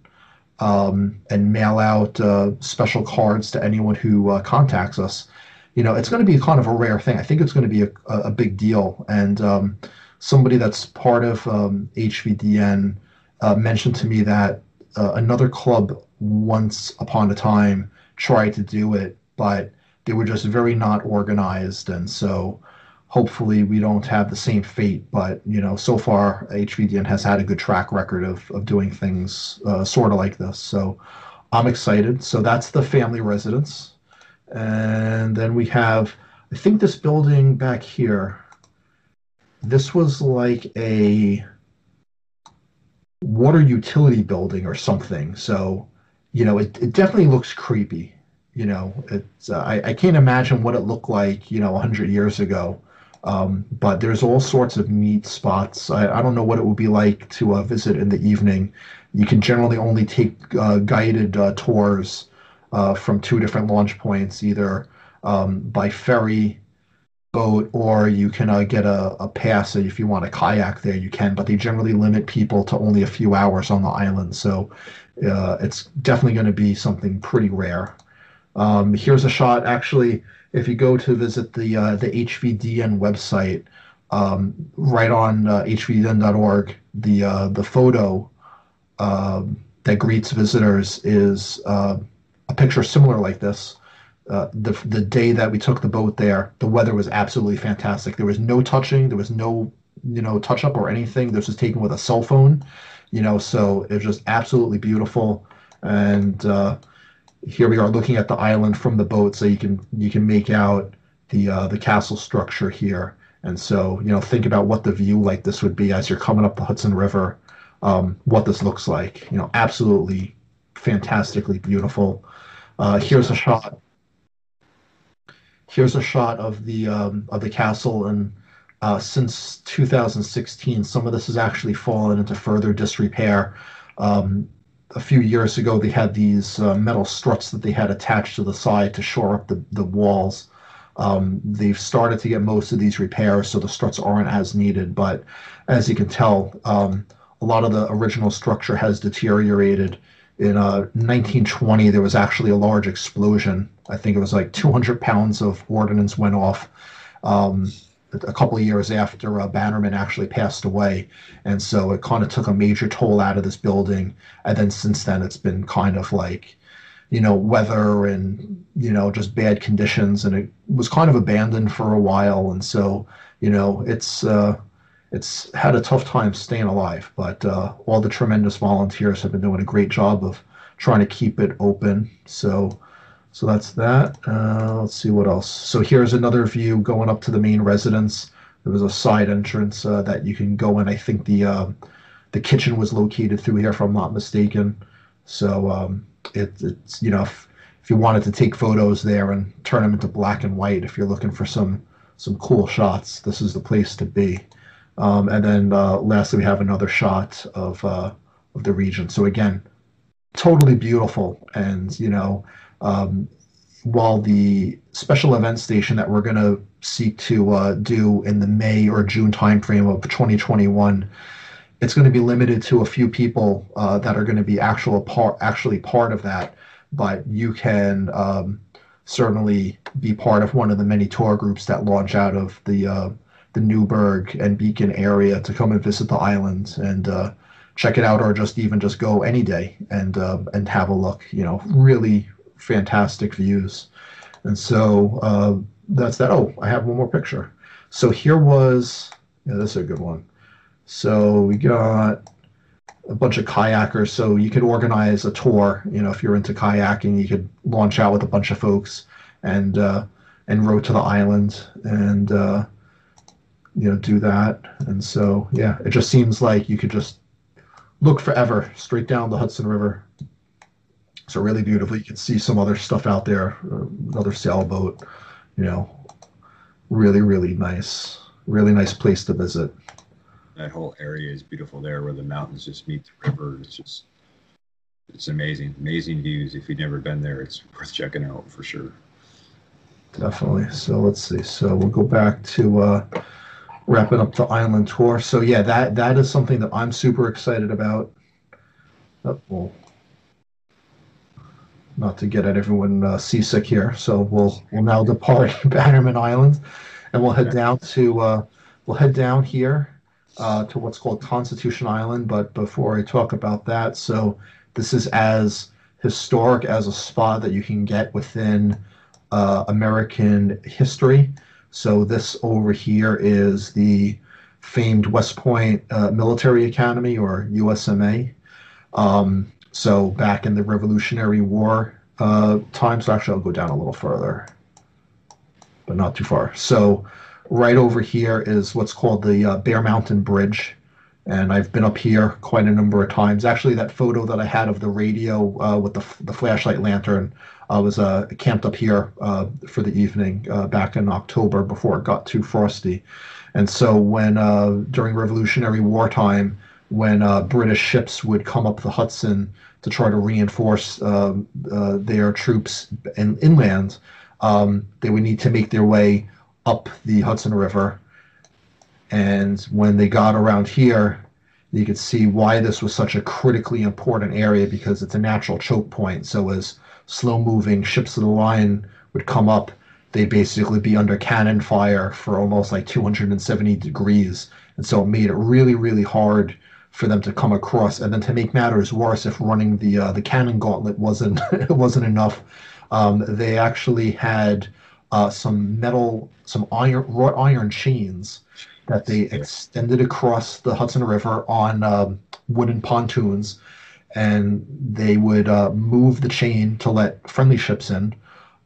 um, and mail out uh, special cards to anyone who uh, contacts us, you know, it's going to be kind of a rare thing. I think it's going to be a, a big deal. And um, somebody that's part of um, HVDN uh, mentioned to me that uh, another club once upon a time tried to do it, but they were just very not organized. And so hopefully we don't have the same fate. But, you know, so far HVDN has had a good track record of, of doing things uh, sort of like this. So I'm excited. So that's the family residence. And then we have, I think this building back here, this was like a water utility building or something. So, you know, it, it definitely looks creepy. You know, it's uh, I, I can't imagine what it looked like, you know, 100 years ago. Um, but there's all sorts of neat spots. I, I don't know what it would be like to uh, visit in the evening. You can generally only take uh, guided uh, tours uh, from two different launch points, either um, by ferry boat or you can uh, get a, a pass if you want a kayak there you can but they generally limit people to only a few hours on the island so uh, it's definitely going to be something pretty rare um, here's a shot actually if you go to visit the uh, the hvdn website um, right on uh, hvdn.org the uh, the photo um, that greets visitors is uh, a picture similar like this uh, the the day that we took the boat there, the weather was absolutely fantastic. There was no touching, there was no you know touch up or anything. This was taken with a cell phone, you know, so it was just absolutely beautiful. And uh, here we are looking at the island from the boat, so you can you can make out the uh, the castle structure here. And so you know, think about what the view like this would be as you're coming up the Hudson River. Um, what this looks like, you know, absolutely fantastically beautiful. Uh, here's a shot here's a shot of the um, of the castle and uh, since 2016 some of this has actually fallen into further disrepair um, a few years ago they had these uh, metal struts that they had attached to the side to shore up the, the walls. Um, they've started to get most of these repairs so the struts aren't as needed but as you can tell um, a lot of the original structure has deteriorated. In uh, 1920 there was actually a large explosion. I think it was like 200 pounds of ordnance went off. Um, a couple of years after uh, bannerman actually passed away. And so it kind of took a major toll out of this building. And then since then it's been kind of like you know weather and you know just bad conditions. And it was kind of abandoned for a while. And so you know it's uh, it's had a tough time staying alive, but uh, all the tremendous volunteers have been doing a great job of trying to keep it open. So, so that's that. Uh, let's see what else. So here's another view going up to the main residence. There was a side entrance uh, that you can go in. I think the uh, the kitchen was located through here, if I'm not mistaken. So um, it, it's you know if, if you wanted to take photos there and turn them into black and white, if you're looking for some some cool shots, this is the place to be. Um, and then uh, lastly, we have another shot of, uh, of the region. So again, totally beautiful. And you know, um, while the special event station that we're going to seek to uh, do in the May or June timeframe of 2021, it's going to be limited to a few people uh, that are going to be actual part, actually part of that. But you can um, certainly be part of one of the many tour groups that launch out of the uh, the Newburgh and Beacon area to come and visit the island and uh, check it out, or just even just go any day and uh, and have a look. You know, really fantastic views. And so uh, that's that. Oh, I have one more picture. So here was, yeah, this is a good one. So we got a bunch of kayakers. So you could organize a tour. You know, if you're into kayaking, you could launch out with a bunch of folks and uh, and row to the island and uh, you know do that. And so yeah, it just seems like you could just look forever straight down the Hudson River so really beautiful. You can see some other stuff out there, uh, another sailboat. You know, really, really nice. Really nice place to visit. That whole area is beautiful there, where the mountains just meet the river. It's just, it's amazing, amazing views. If you've never been there, it's worth checking out for sure. Definitely. So let's see. So we'll go back to uh, wrapping up the island tour. So yeah, that that is something that I'm super excited about. Oh, well, not to get at everyone uh, seasick here. So we'll we'll now depart (laughs) Bannerman Island, and we'll head down to uh, we'll head down here uh, to what's called Constitution Island. But before I talk about that, so this is as historic as a spot that you can get within uh, American history. So this over here is the famed West Point uh, Military Academy or USMA. Um, so back in the Revolutionary War uh, time, so actually I'll go down a little further, but not too far. So right over here is what's called the uh, Bear Mountain Bridge. And I've been up here quite a number of times. Actually, that photo that I had of the radio uh, with the, the flashlight lantern I was uh, camped up here uh, for the evening uh, back in October before it got too frosty. And so when uh, during Revolutionary War time, when British ships would come up the Hudson to try to reinforce um, uh, their troops in, inland, um, they would need to make their way up the Hudson River. And when they got around here, you could see why this was such a critically important area because it's a natural choke point. So as slow moving ships of the line would come up, they'd basically be under cannon fire for almost like 270 degrees. And so it made it really, really hard for them to come across. And then to make matters worse, if running the uh, the cannon gauntlet wasn't (laughs) wasn't enough, um, they actually had uh, some metal, some iron wrought iron chains that they extended across the Hudson River on um, wooden pontoons, and they would uh, move the chain to let friendly ships in.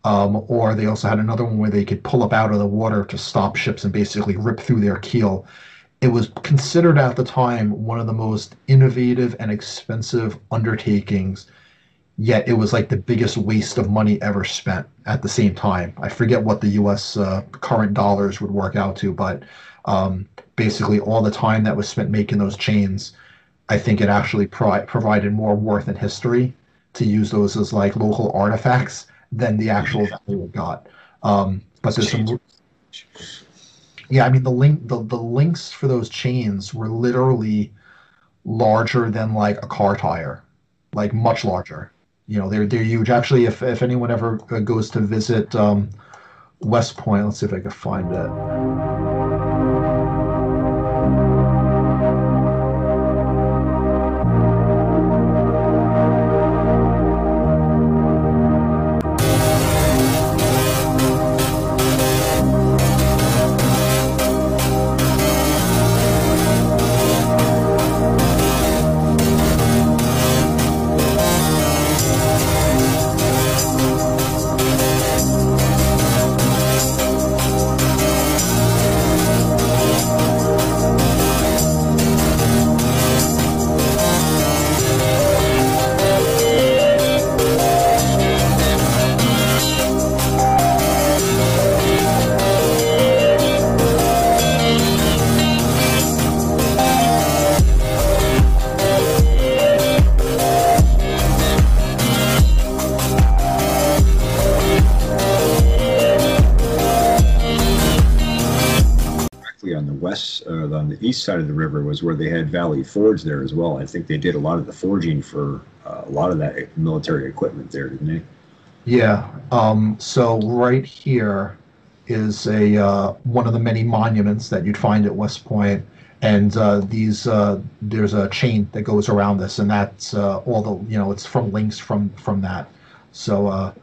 Um, or they also had another one where they could pull up out of the water to stop ships and basically rip through their keel it was considered at the time one of the most innovative and expensive undertakings yet it was like the biggest waste of money ever spent at the same time. I forget what the us uh, current dollars would work out to but um, basically all the time that was spent making those chains i think it actually pro- provided more worth in history to use those as like local artifacts than the actual value it got. Um, but there's some yeah, I mean the link the, the links for those chains were literally larger than like a car tire, like much larger. You know, they're they're huge. Actually, if if anyone ever goes to visit um, West Point, let's see if I can find it. East side of the river was where they had Valley Forge there as well. I think they did a lot of the forging for uh, a lot of that military equipment there, didn't they? Yeah. Um, so right here is a uh, one of the many monuments that you'd find at West Point, and uh, these uh, there's a chain that goes around this, and that's uh, all the you know it's from links from from that. So uh,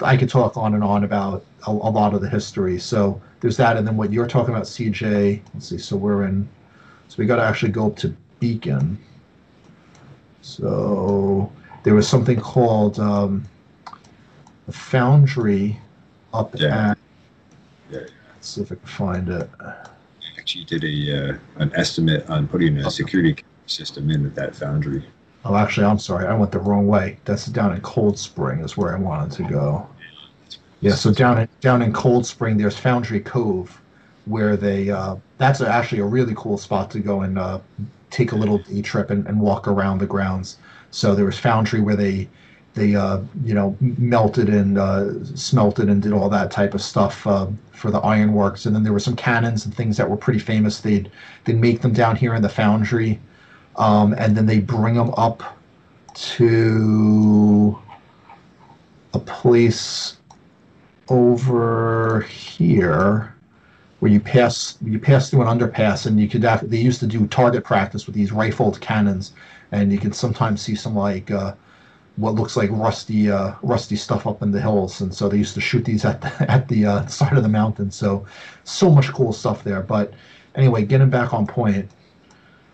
I could talk on and on about a, a lot of the history. So there's that, and then what you're talking about, CJ. Let's see. So we're in. So we got to actually go up to Beacon. So there was something called. Um, the foundry up Yeah. at. Yeah. Let's see if I can find it. Actually, did a uh, an estimate on putting a security system in at that foundry. Oh, actually, I'm sorry. I went the wrong way. That's down in Cold Spring is where I wanted to go. Yeah, so down in down in Cold Spring, there's Foundry Cove, where they. Uh, that's actually a really cool spot to go and uh, take a little day trip and, and walk around the grounds. So there was Foundry where they they uh, you know melted and uh, smelted and did all that type of stuff uh, for the ironworks, and then there were some cannons and things that were pretty famous. They'd they'd make them down here in the foundry, um, and then they bring them up to a place over here where you pass you pass through an underpass and you could they used to do target practice with these rifled cannons. And you can sometimes see some like uh, what looks like rusty uh, rusty stuff up in the hills. And so they used to shoot these at the, (laughs) at the uh, side of the mountain. So so much cool stuff there. But anyway getting back on point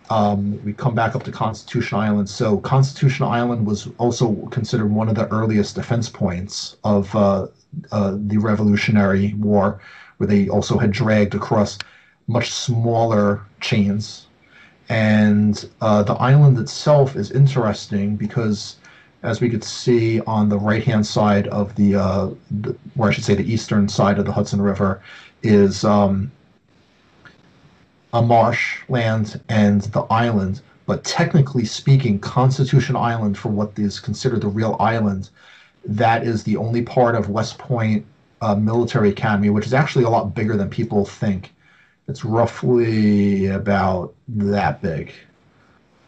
um, we come back up to Constitution Island. So Constitution Island was also considered one of the earliest defense points of uh, uh, the Revolutionary War, where they also had dragged across much smaller chains. And uh, the island itself is interesting because, as we could see on the right-hand side of the, uh, the, or I should say, the eastern side of the Hudson River, is um, a marshland and the island. But technically speaking, Constitution Island, for what is considered the real island, that is the only part of West Point uh, Military Academy, which is actually a lot bigger than people think. It's roughly about that big.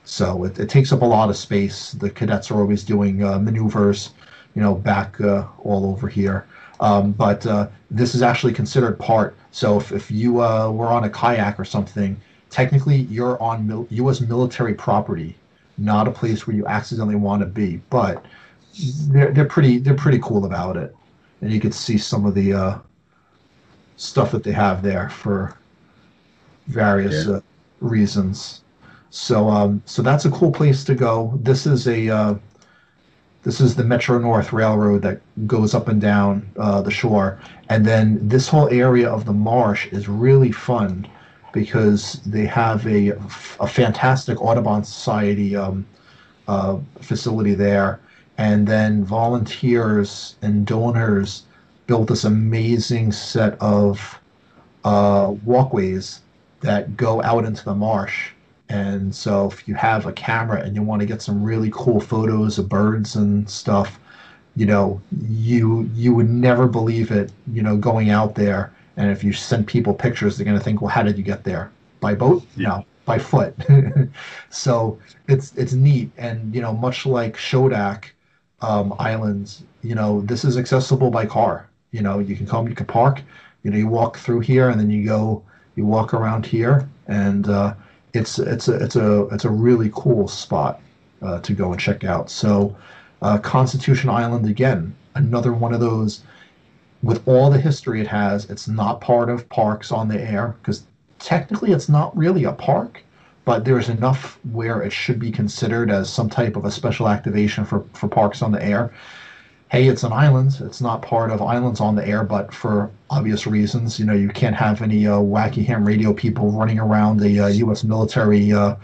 So it, it takes up a lot of space. The cadets are always doing uh, maneuvers, you know, back uh, all over here. Um, but uh, this is actually considered part. So if, if you uh, were on a kayak or something, technically you're on mil- U.S. military property, not a place where you accidentally want to be. But they're, they're pretty they're pretty cool about it, and you can see some of the uh, stuff that they have there for various Yeah. uh, reasons. So um, so that's a cool place to go. This is a uh, this is the Metro North Railroad that goes up and down uh, the shore, and then this whole area of the marsh is really fun because they have a a fantastic Audubon Society um, uh, facility there, and then volunteers and donors built this amazing set of uh, walkways that go out into the marsh. And so, if you have a camera and you want to get some really cool photos of birds and stuff, you know, you you would never believe it, you know, going out there. And if you send people pictures, they're going to think, well, how did you get there? By boat? No, by foot. (laughs) so it's it's neat, and you know, much like Schodack um, Islands, you know, this is accessible by car. You know, you can come, you can park. You know, you walk through here, and then you go, you walk around here, and uh, it's it's a it's a it's a really cool spot uh, to go and check out. So, uh, Constitution Island again, another one of those. With all the history it has, it's not part of parks on the air because technically it's not really a park, but there's enough where it should be considered as some type of a special activation for for parks on the air. Hey, it's an island. It's not part of islands on the air, but for obvious reasons, you know, you can't have any uh, wacky ham radio people running around the uh, U.S. military uh,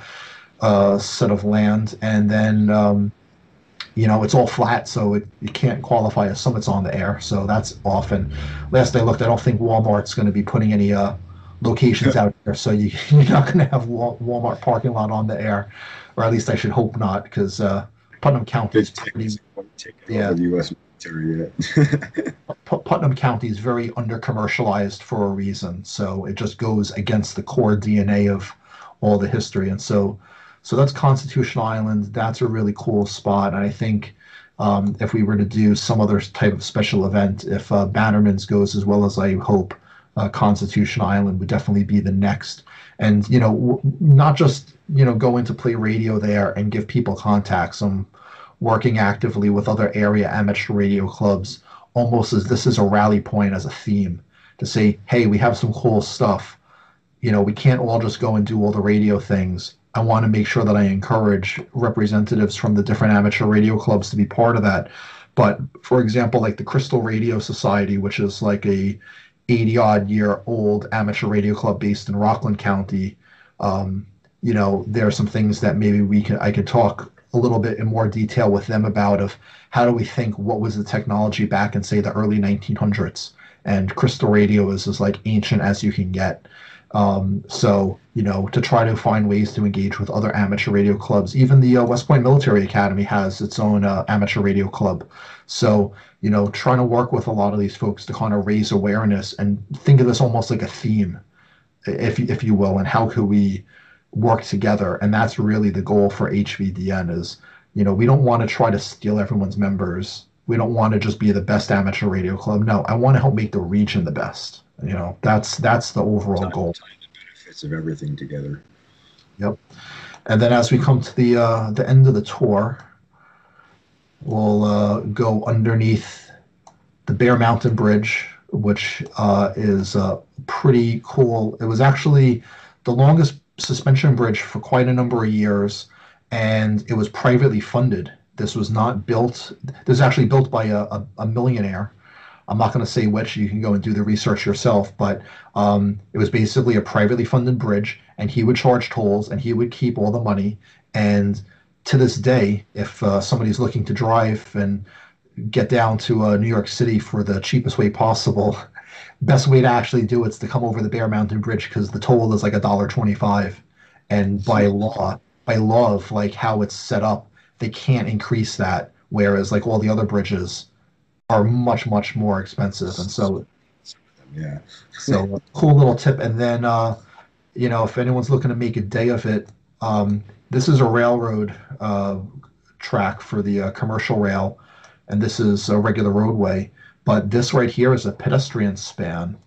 uh, set of land, and then um, you know it's all flat, so it, you can't qualify as summits on the air. So that's often. Last I looked, I don't think Walmart's going to be putting any uh, locations out there, so you, (laughs) you're not going to have Walmart parking lot on the air, or at least I should hope not, because uh, Putnam County is Big pretty. take take Yeah. the U.S. military yet. (laughs) Put- Putnam County is very under commercialized for a reason. So it just goes against the core DNA of all the history. And so, so that's Constitution Island. That's a really cool spot. And I think um, if we were to do some other type of special event, if uh, Bannerman's goes as well as I hope, uh, Constitution Island would definitely be the next. And you know, w- not just you know go into play radio there and give people contacts. I'm working actively with other area amateur radio clubs, almost as this is a rally point as a theme to say, hey, we have some cool stuff. You know, we can't all just go and do all the radio things. I want to make sure that I encourage representatives from the different amateur radio clubs to be part of that. But for example, like the Crystal Radio Society, which is like a 80 odd year old amateur radio club based in Rockland County. Um, you know, there are some things that maybe we can I could talk a little bit in more detail with them about of how do we think what was the technology back in say the early 1900s and crystal radio is as like ancient as you can get. Um, so you know to try to find ways to engage with other amateur radio clubs. Even the uh, west point military academy has its own uh, amateur radio club. So you know, trying to work with a lot of these folks to kind of raise awareness and think of this almost like a theme, if if you will, and how could we work together? And that's really the goal for HVDN is, you know, we don't want to try to steal everyone's members. We don't want to just be the best amateur radio club. No, I want to help make the region the best. You know, that's that's the overall goal. time The benefits of everything together. Yep. And then as we come to the uh, the end of the tour, we'll uh, go underneath the Bear Mountain Bridge, which uh, is uh, pretty cool. It was actually the longest suspension bridge for quite a number of years, and it was privately funded. This was not built. This was actually built by a, a, a millionaire. I'm not going to say which. You can go and do the research yourself. But um, it was basically a privately funded bridge, and he would charge tolls, and he would keep all the money. And to this day, if uh, somebody's looking to drive and get down to uh, New York City for the cheapest way possible, best way to actually do it's to come over the Bear Mountain Bridge because the toll is like a dollar twenty-five, and by law, by law of like how it's set up, they can't increase that. Whereas like all the other bridges are much much more expensive, and so yeah, so cool little tip. And then uh, you know if anyone's looking to make a day of it. Um, this is a railroad uh, track for the uh, commercial rail, and this is a regular roadway. But this right here is a pedestrian span,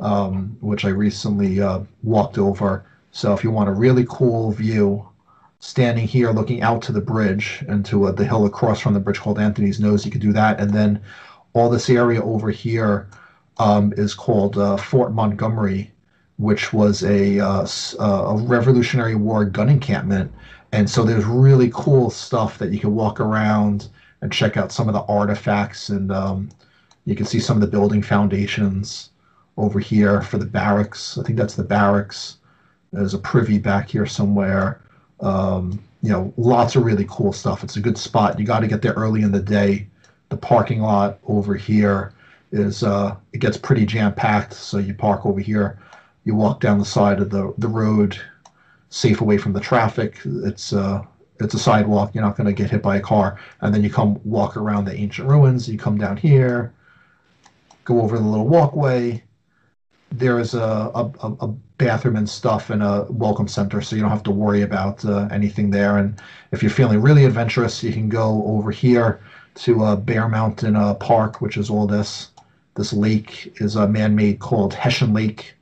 um, which I recently uh, walked over. So if you want a really cool view, standing here looking out to the bridge and to uh, the hill across from the bridge called Anthony's Nose, you could do that. And then all this area over here um, is called uh, Fort Montgomery, which was a, uh, a Revolutionary War gun encampment. And so there's really cool stuff that you can walk around and check out some of the artifacts, and um, you can see some of the building foundations over here for the barracks. I think that's the barracks. There's a privy back here somewhere. Um, you know, lots of really cool stuff. It's a good spot. You got to get there early in the day. The parking lot over here is uh, it gets pretty jam packed, so you park over here you walk down the side of the, the road, safe away from the traffic. It's uh, it's a sidewalk. You're not going to get hit by a car. And then you come walk around the ancient ruins. You come down here, go over the little walkway. There is a, a, a bathroom and stuff and a welcome center, so you don't have to worry about uh, anything there. And if you're feeling really adventurous, you can go over here to uh, Bear Mountain uh, Park, which is all this. This lake is a man-made called Hessian Lake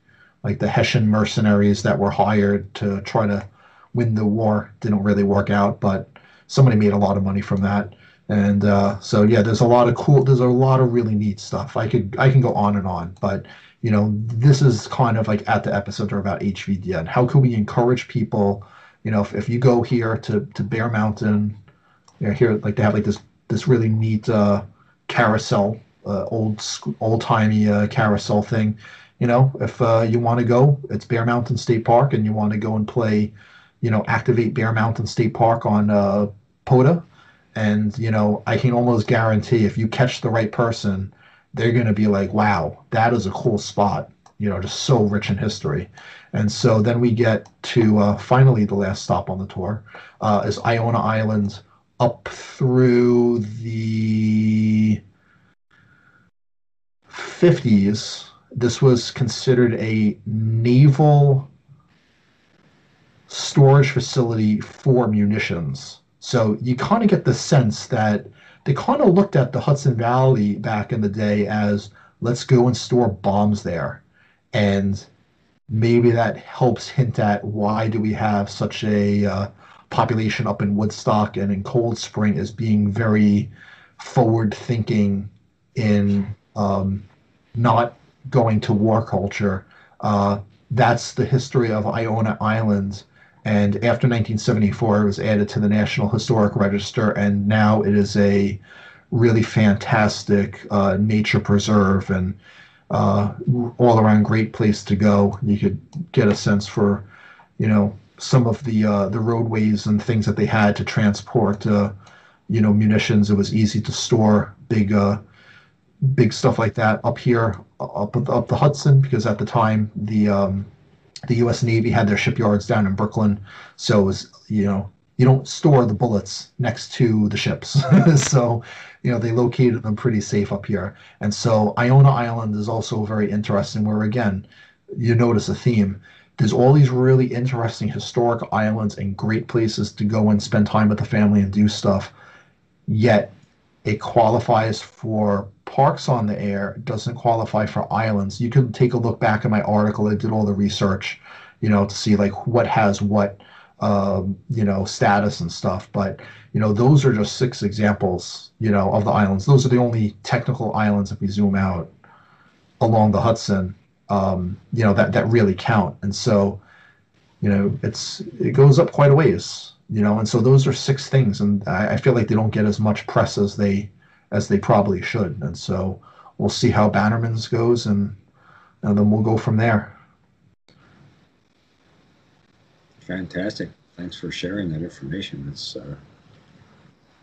like the Hessian mercenaries that were hired to try to win the war didn't really work out, but somebody made a lot of money from that. And uh, so yeah, there's a lot of cool, there's a lot of really neat stuff. I could I can go on and on, but you know this is kind of like at the epicenter about HVDN. How can we encourage people? You know, if, if you go here to to Bear Mountain, you know, here like they have like this this really neat uh, carousel, uh, old old timey uh, carousel thing you know, if uh, you want to go, it's Bear Mountain State Park, and you want to go and play, you know, activate Bear Mountain State Park on uh, POTA. And, you know, I can almost guarantee if you catch the right person, they're going to be like, wow, that is a cool spot, you know, just so rich in history. And so then we get to uh, finally the last stop on the tour uh, is Iona Island up through the 50s this was considered a naval storage facility for munitions. So you kind of get the sense that they kind of looked at the Hudson Valley back in the day as let's go and store bombs there. And maybe that helps hint at why do we have such a uh, population up in Woodstock and in Cold Spring as being very forward thinking in um, not going to war culture. Uh, that's the history of Iona Island. And after 1974, it was added to the National Historic Register, and now it is a really fantastic uh, nature preserve and uh, all around great place to go. You could get a sense for, you know, some of the uh, the roadways and things that they had to transport, uh, you know, munitions. It was easy to store big uh, big stuff like that up here, up up the Hudson, because at the time the um, the U.S. Navy had their shipyards down in Brooklyn, so it was you know you don't store the bullets next to the ships, (laughs) so you know they located them pretty safe up here. And so Iona Island is also very interesting, where again you notice a theme. There's all these really interesting historic islands and great places to go and spend time with the family and do stuff. Yet it qualifies for parks on the air It doesn't qualify for islands. You can take a look back at my article i did all the research you know to see like what has what um, you know status and stuff but you know those are just six examples you know of the islands. Those are the only technical islands if we zoom out along the hudson um, you know that that really count. And so you know it's it goes up quite a ways you know and so those are six things and I, I feel like they don't get as much press as they as they probably should and so we'll see how bannerman's goes and and then we'll go from there. Fantastic. Thanks for sharing that information. It's uh,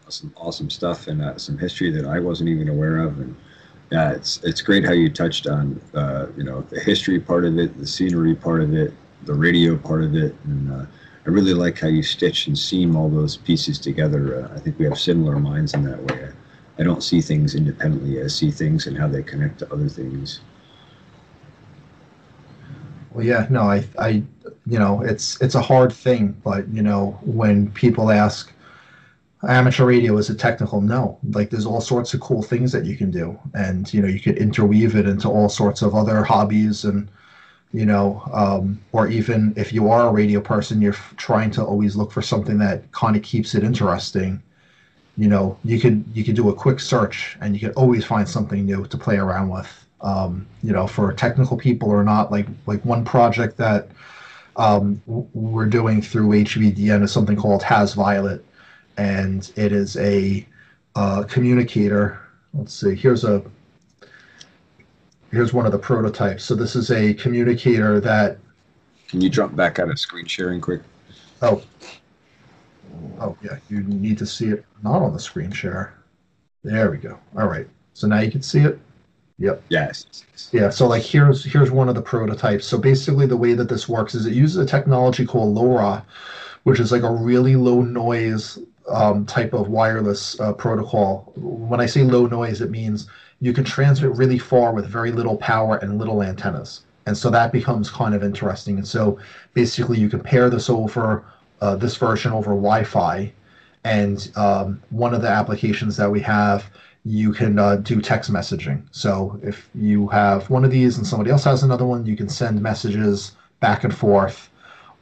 some awesome stuff and uh, some history that i wasn't even aware of and yeah it's it's great how you touched on uh, you know the history part of it the scenery part of it the radio part of it and uh, I really like how you stitch and seam all those pieces together. Uh, I think we have similar minds in that way. I, I, don't see things independently. I see things and how they connect to other things. Well, yeah, no, I, I, you know, it's it's a hard thing, but you know, when people ask, amateur radio is a technical no like there's all sorts of cool things that you can do and you know you could interweave it into all sorts of other hobbies and you know, um, or even if you are a radio person, you're trying to always look for something that kind of keeps it interesting. You know, you could you could do a quick search and you could always find something new to play around with. Um, you know, for technical people or not, like like one project that um, we're doing through HVDN is something called HASviolet, and it is a uh, communicator. Let's see. Here's a here's one of the prototypes. So this is a communicator that. Can you jump back out of screen sharing quick? Oh. Oh yeah, you need to see it not on the screen share. There we go. All right. So now you can see it. Yep. Yes. Yeah. So like here's here's one of the prototypes. So basically the way that this works is it uses a technology called LoRa, which is like a really low noise um, type of wireless uh, protocol. When I say low noise, it means you can transmit really far with very little power and little antennas. And so that becomes kind of interesting. And so basically, you can pair this over uh, this version over Wi-Fi, and um, one of the applications that we have, you can uh, do text messaging. So if you have one of these and somebody else has another one, you can send messages back and forth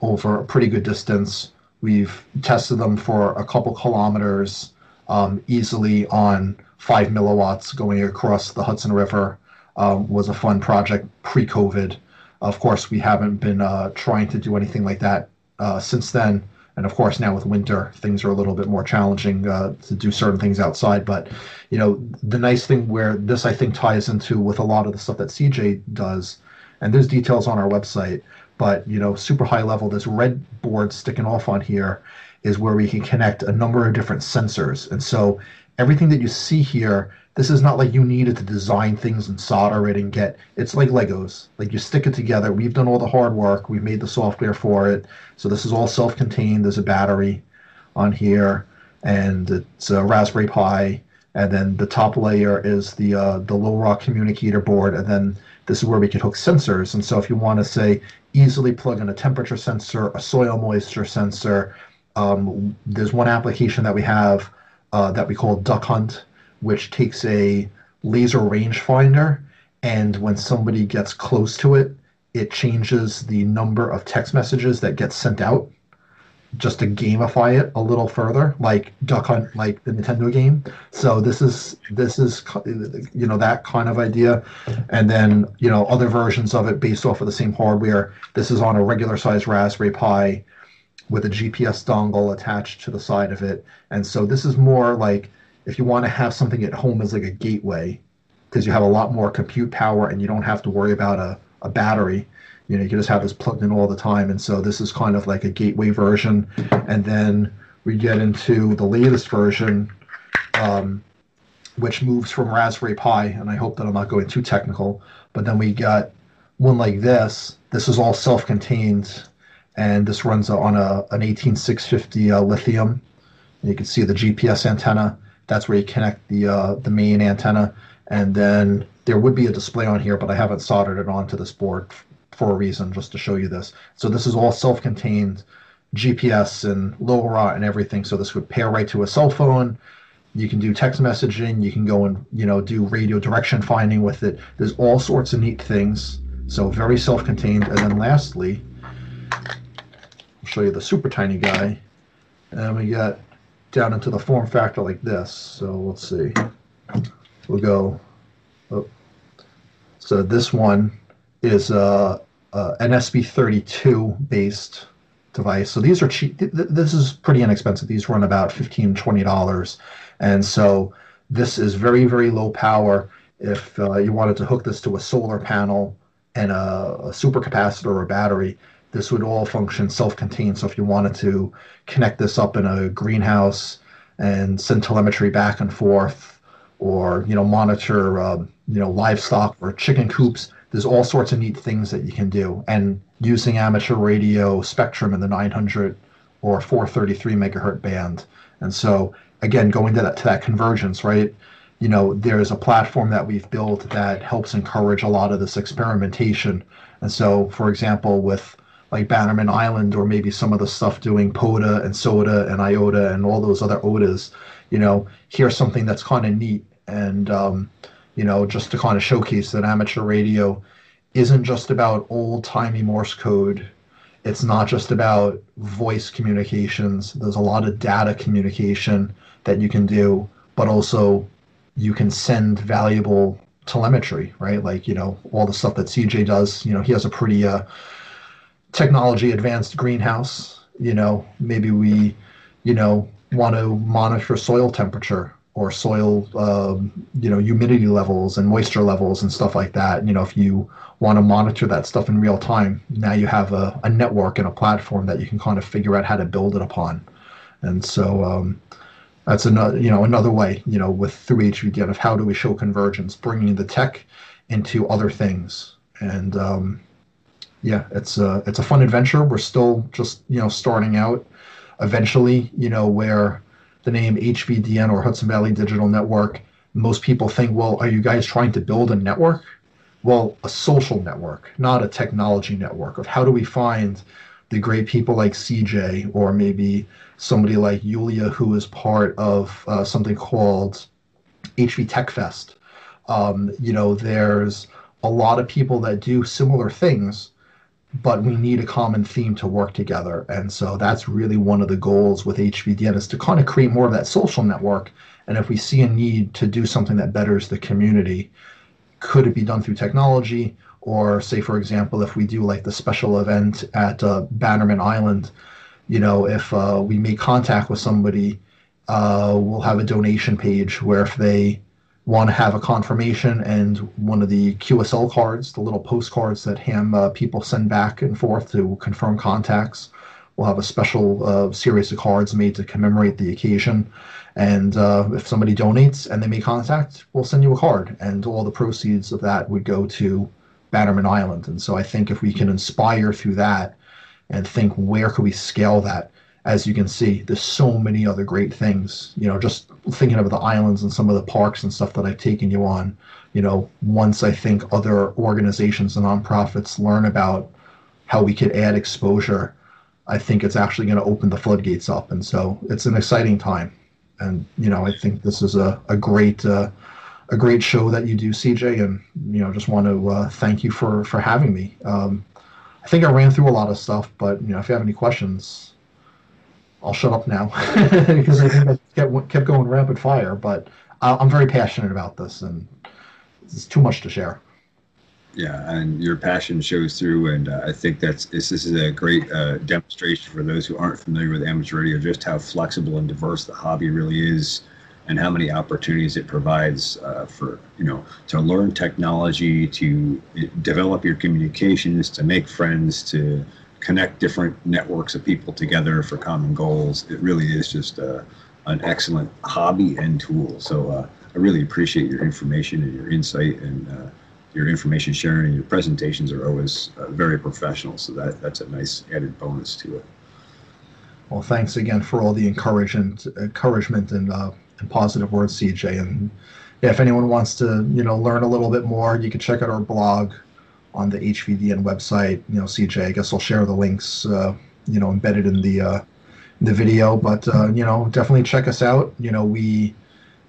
over a pretty good distance. We've tested them for a couple kilometers um, easily on five milliwatts going across the Hudson River um, was a fun project pre-COVID. Of course, we haven't been uh, trying to do anything like that uh, since then. And of course, now with winter, things are a little bit more challenging uh, to do certain things outside. But you know, the nice thing where this I think ties into with a lot of the stuff that CJ does, and there's details on our website. But you know, super high level, this red board sticking off on here is where we can connect a number of different sensors. And so everything that you see here, this is not like you needed to design things and solder it and get. It's like Legos. Like you stick it together. We've done all the hard work. We've made the software for it. So this is all self-contained. There's a battery on here, and it's a Raspberry Pi. And then the top layer is the uh, the LoRa communicator board, and then this is where we could hook sensors. And so if you want to say easily plug in a temperature sensor, a soil moisture sensor, um, there's one application that we have uh, that we call Duck Hunt, which takes a laser rangefinder, and when somebody gets close to it, it changes the number of text messages that get sent out just to gamify it a little further, like Duck Hunt, like the Nintendo game. So this is this is you know that kind of idea, and then you know other versions of it based off of the same hardware. This is on a regular size Raspberry Pi with a GPS dongle attached to the side of it, and so this is more like if you want to have something at home as like a gateway, because you have a lot more compute power and you don't have to worry about a, a battery. You know you can just have this plugged in all the time. And so this is kind of like a gateway version. And then we get into the latest version um, which moves from raspberry pi and i hope that i'm not going too technical but then we got one like this. This is all self-contained and this runs on a, an 18650 uh, lithium you can see the gps antenna that's where you connect the uh, the main antenna and then there would be a display on here but i haven't soldered it onto this board for a reason, just to show you this. So this is all self-contained GPS and LoRa and everything. So this would pair right to a cell phone. You can do text messaging. You can go and you know do radio direction finding with it. There's all sorts of neat things. So very self-contained. And then lastly, show you the super tiny guy. And we got down into the form factor like this. So let's see. We'll go. Oh. So this one is uh, uh, an ESP32 based device. So these are cheap. This is pretty inexpensive. These run about $15, $20. And so this is very, very low power. If uh, you wanted to hook this to a solar panel and a, a supercapacitor or a battery, this would all function self-contained. So if you wanted to connect this up in a greenhouse and send telemetry back and forth, or you know monitor uh, you know livestock or chicken coops, there's all sorts of neat things that you can do. And using amateur radio spectrum in the 900 or 433 megahertz band. And so again, going to that to that convergence, right? You know, there's a platform that we've built that helps encourage a lot of this experimentation. And so, for example, with like Bannerman Island or maybe some of the stuff doing POTA and SOTA and IOTA and all those other Odas, you know, here's something that's kind of neat. And um, you know, just to kind of showcase that amateur radio isn't just about old timey Morse code. It's not just about voice communications. There's a lot of data communication that you can do, but also you can send valuable telemetry, right? Like, you know, all the stuff that CJ does, you know, he has a pretty uh, technology advanced greenhouse. You know, maybe we, you know, want to monitor soil temperature or soil, um, you know, humidity levels and moisture levels and stuff like that. You know, if you want to monitor that stuff in real time, now you have a, a network and a platform that you can kind of figure out how to build it upon. And so um, that's another, you know, another way, you know, with through HVDN of how do we show convergence, bringing the tech into other things. And um, yeah, it's a it's a fun adventure. We're still just you know starting out. Eventually, you know, where the name HVDN or Hudson Valley Digital Network, most people think, well, are you guys trying to build a network? Well, a social network, not a technology network of how do we find the great people like CJ or maybe somebody like Yulia who is part of uh, something called HV Tech Fest. Um, you know, there's a lot of people that do similar things but we need a common theme to work together. And so that's really one of the goals with HVDN is to kind of create more of that social network. And if we see a need to do something that betters the community, could it be done through technology? Or say, for example, if we do like the special event at uh, Bannerman Island, you know, if uh, we make contact with somebody, uh, we'll have a donation page where if they want to have a confirmation and one of the QSL cards, the little postcards that ham uh, people send back and forth to confirm contacts. We'll have a special uh, series of cards made to commemorate the occasion. And uh, if somebody donates and they make contact, we'll send you a card. And all the proceeds of that would go to Bannerman Island. And so I think if we can inspire through that and think where could we scale that, as you can see, there's so many other great things. You know, just thinking of the islands and some of the parks and stuff that I've taken you on. You know, once I think other organizations and nonprofits learn about how we could add exposure, I think it's actually going to open the floodgates up. And so it's an exciting time. And you know, I think this is a a great. Uh, a great show that you do, CJ, and you know, just want to uh, thank you for for having me. Um, I think I ran through a lot of stuff, but you know, if you have any questions, I'll shut up now (laughs) because I think I kept, kept going rapid fire. But I'm very passionate about this, and it's too much to share. Yeah, and your passion shows through, and uh, I think that's this, this is a great uh, demonstration for those who aren't familiar with amateur radio, just how flexible and diverse the hobby really is, and how many opportunities it provides uh, for you know to learn technology, to develop your communications, to make friends, to connect different networks of people together for common goals. It really is just a, an excellent hobby and tool. So uh, I really appreciate your information and your insight and uh, your information sharing and your presentations are always uh, very professional. So that that's a nice added bonus to it. Well, thanks again for all the encouragement, encouragement and, uh, and positive words, CJ. And yeah, if anyone wants to, you know, learn a little bit more, you can check out our blog on the HVDN website. You know, CJ, I guess I'll share the links, uh, you know, embedded in the uh, the video. But uh, you know, definitely check us out. You know, we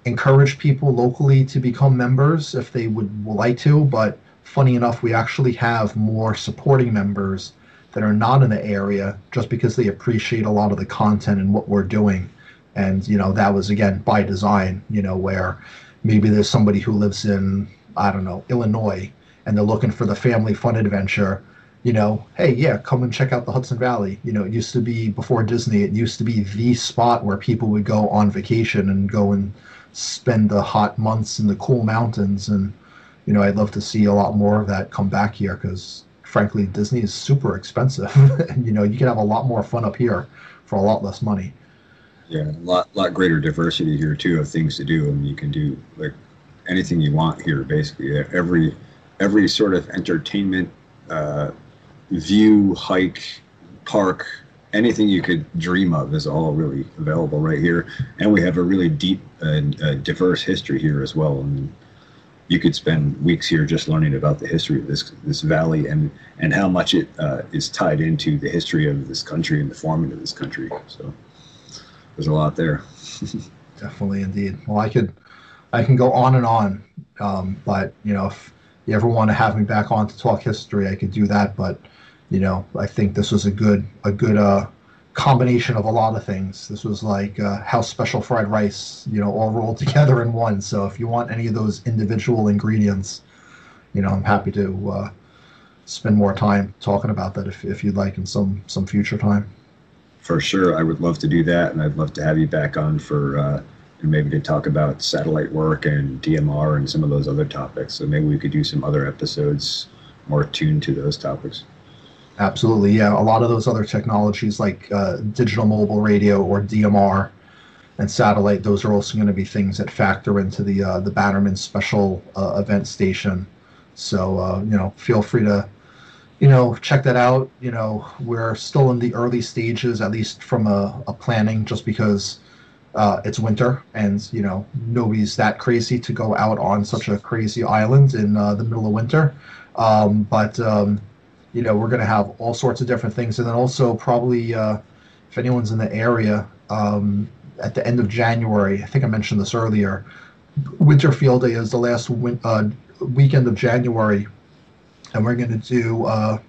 encourage people locally to become members if they would like to. But funny enough, we actually have more supporting members that are not in the area just because they appreciate a lot of the content and what we're doing. And you know, that was again by design. You know, where maybe there's somebody who lives in I don't know Illinois and they're looking for the family fun adventure, you know, hey, yeah, come and check out the Hudson Valley. You know, it used to be before Disney, it used to be the spot where people would go on vacation and go and spend the hot months in the cool mountains. And, you know, I'd love to see a lot more of that come back here because, frankly, Disney is super expensive. (laughs) and, you know, you can have a lot more fun up here for a lot less money. Yeah, a lot, lot greater diversity here, too, of things to do. I mean, you can do like anything you want here, basically. Every every sort of entertainment uh, view, hike, park, anything you could dream of is all really available right here. And we have a really deep and uh, diverse history here as well. And you could spend weeks here just learning about the history of this this valley and and how much it uh, is tied into the history of this country and the forming of this country. So there's a lot there. (laughs) Definitely, indeed. Well, I could I can go on and on, um, but you know if you ever want to have me back on to talk history, I could do that. But you know, I think this was a good a good uh, combination of a lot of things. This was like uh, house special fried rice, you know, all rolled (laughs) together in one. So if you want any of those individual ingredients, you know, I'm happy to uh, spend more time talking about that if, if you'd like in some some future time. For sure, I would love to do that, and I'd love to have you back on for uh, and maybe to talk about satellite work and DMR and some of those other topics. So maybe we could do some other episodes more tuned to those topics. Absolutely, yeah. A lot of those other technologies like uh, digital mobile radio or DMR and satellite, those are also going to be things that factor into the uh, the Bannerman special uh, event station. So uh, you know, feel free to you know check that out. You know, we're still in the early stages, at least from a, a planning, just because uh, it's winter and you know nobody's that crazy to go out on such a crazy island in uh, the middle of winter. Um, but um, you know we're going to have all sorts of different things. And then also probably uh, if anyone's in the area um, at the end of january i think i mentioned this earlier winter field day is the last win- uh, weekend of january. And we're going to do uh,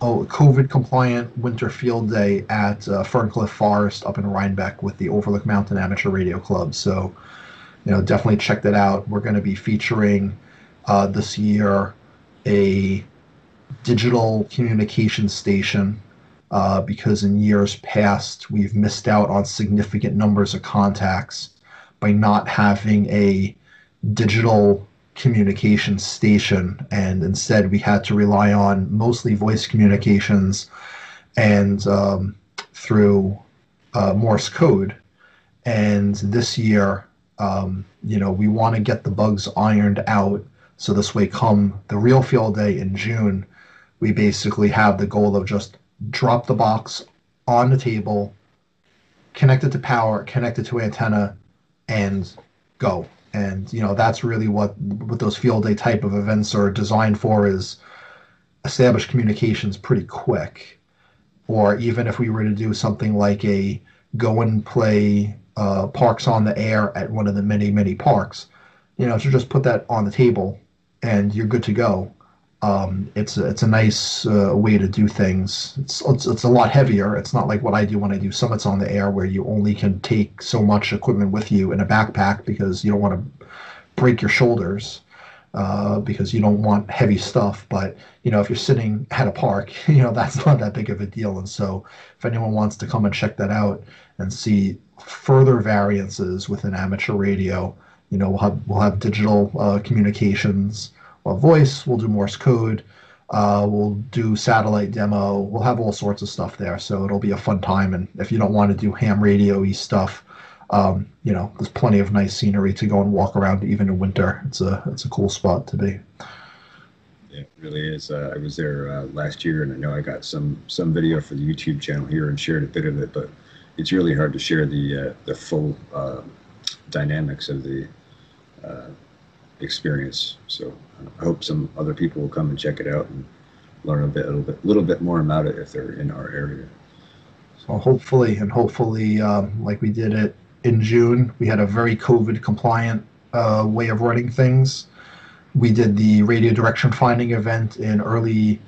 oh, COVID compliant winter field day at uh, Ferncliff Forest up in Rhinebeck with the Overlook Mountain Amateur Radio Club. So, you know, definitely check that out. We're going to be featuring uh, this year a digital communication station uh, because in years past we've missed out on significant numbers of contacts by not having a digital communication station, and instead we had to rely on mostly voice communications and um, through uh, Morse code. And this year, um, you know, we want to get the bugs ironed out. So this way, come the real field day in June, we basically have the goal of just drop the box on the table, connect it to power, connect it to antenna, and go. And you know that's really what what those field day type of events are designed for is establish communications pretty quick. Or even if we were to do something like a go and play uh, parks on the air at one of the many many parks, you know, to just put that on the table and you're good to go. Um, it's a, it's a nice uh, way to do things. It's, it's it's a lot heavier. It's not like what I do when I do summits on the air, where you only can take so much equipment with you in a backpack because you don't want to break your shoulders uh, because you don't want heavy stuff. But you know, if you're sitting at a park, (laughs) you know that's not that big of a deal. And so, if anyone wants to come and check that out and see further variances within amateur radio, you know, we'll have we'll have digital uh, communications voice. We'll do Morse code. Uh, we'll do satellite demo. We'll have all sorts of stuff there. So it'll be a fun time. And if you don't want to do ham radio y stuff, um, you know, there's plenty of nice scenery to go and walk around even in winter. It's a it's a cool spot to be. It really is. Uh, I was there uh, last year, and I know I got some some video for the YouTube channel here and shared a bit of it, but it's really hard to share the uh, the full uh, dynamics of the uh, experience. So I hope some other people will come and check it out and learn a bit, a little bit, little bit more about it if they're in our area. So hopefully, and hopefully, um, like we did it in June, we had a very COVID compliant uh, way of running things. We did the radio direction finding event in early,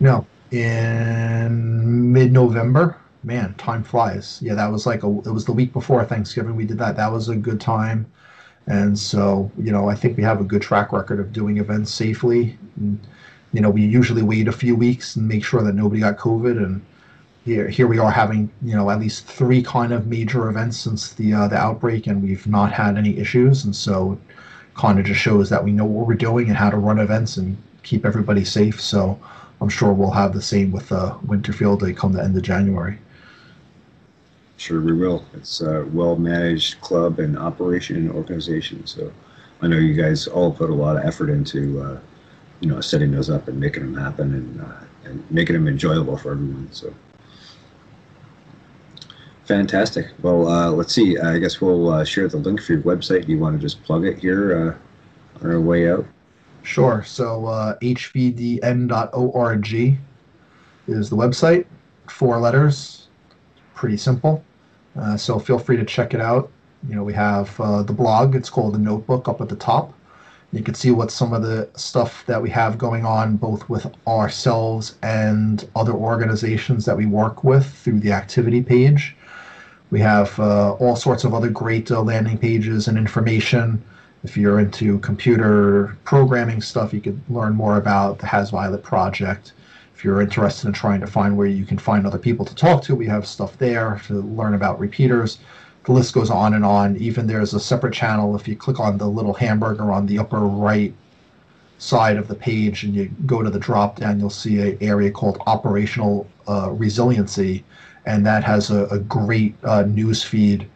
no, in mid November. Man, time flies. Yeah, that was like a, it was the week before Thanksgiving. We did that. That was a good time. And so, you know, I think we have a good track record of doing events safely. And, you know, we usually wait a few weeks and make sure that nobody got COVID. And here, here we are having, you know, at least three kind of major events since the uh, the outbreak, and we've not had any issues. And so, kind of just shows that we know what we're doing and how to run events and keep everybody safe. So, I'm sure we'll have the same with uh, Winterfield Day come the end of January. Sure, we will. It's a well-managed club and operation and organization. So I know you guys all put a lot of effort into, uh, you know, setting those up and making them happen and uh, and making them enjoyable for everyone. So fantastic. Well, uh, let's see. I guess we'll uh, share the link for your website. Do you want to just plug it here uh, on our way out? Sure. So uh, hvdn.org is the website. Four letters. Pretty simple. Uh, so feel free to check it out. You know, we have uh, the blog. It's called the Notebook up at the top. You can see what some of the stuff that we have going on, both with ourselves and other organizations that we work with through the activity page. We have uh, all sorts of other great uh, landing pages and information. If you're into computer programming stuff, you could learn more about the HASviolet project if you're interested in trying to find where you can find other people to talk to, we have stuff there to learn about repeaters. The list goes on and on. Even there's a separate channel. If you click on the little hamburger on the upper right side of the page and you go to the drop down, you'll see an area called operational uh, resiliency, and that has a, a great uh, news feed.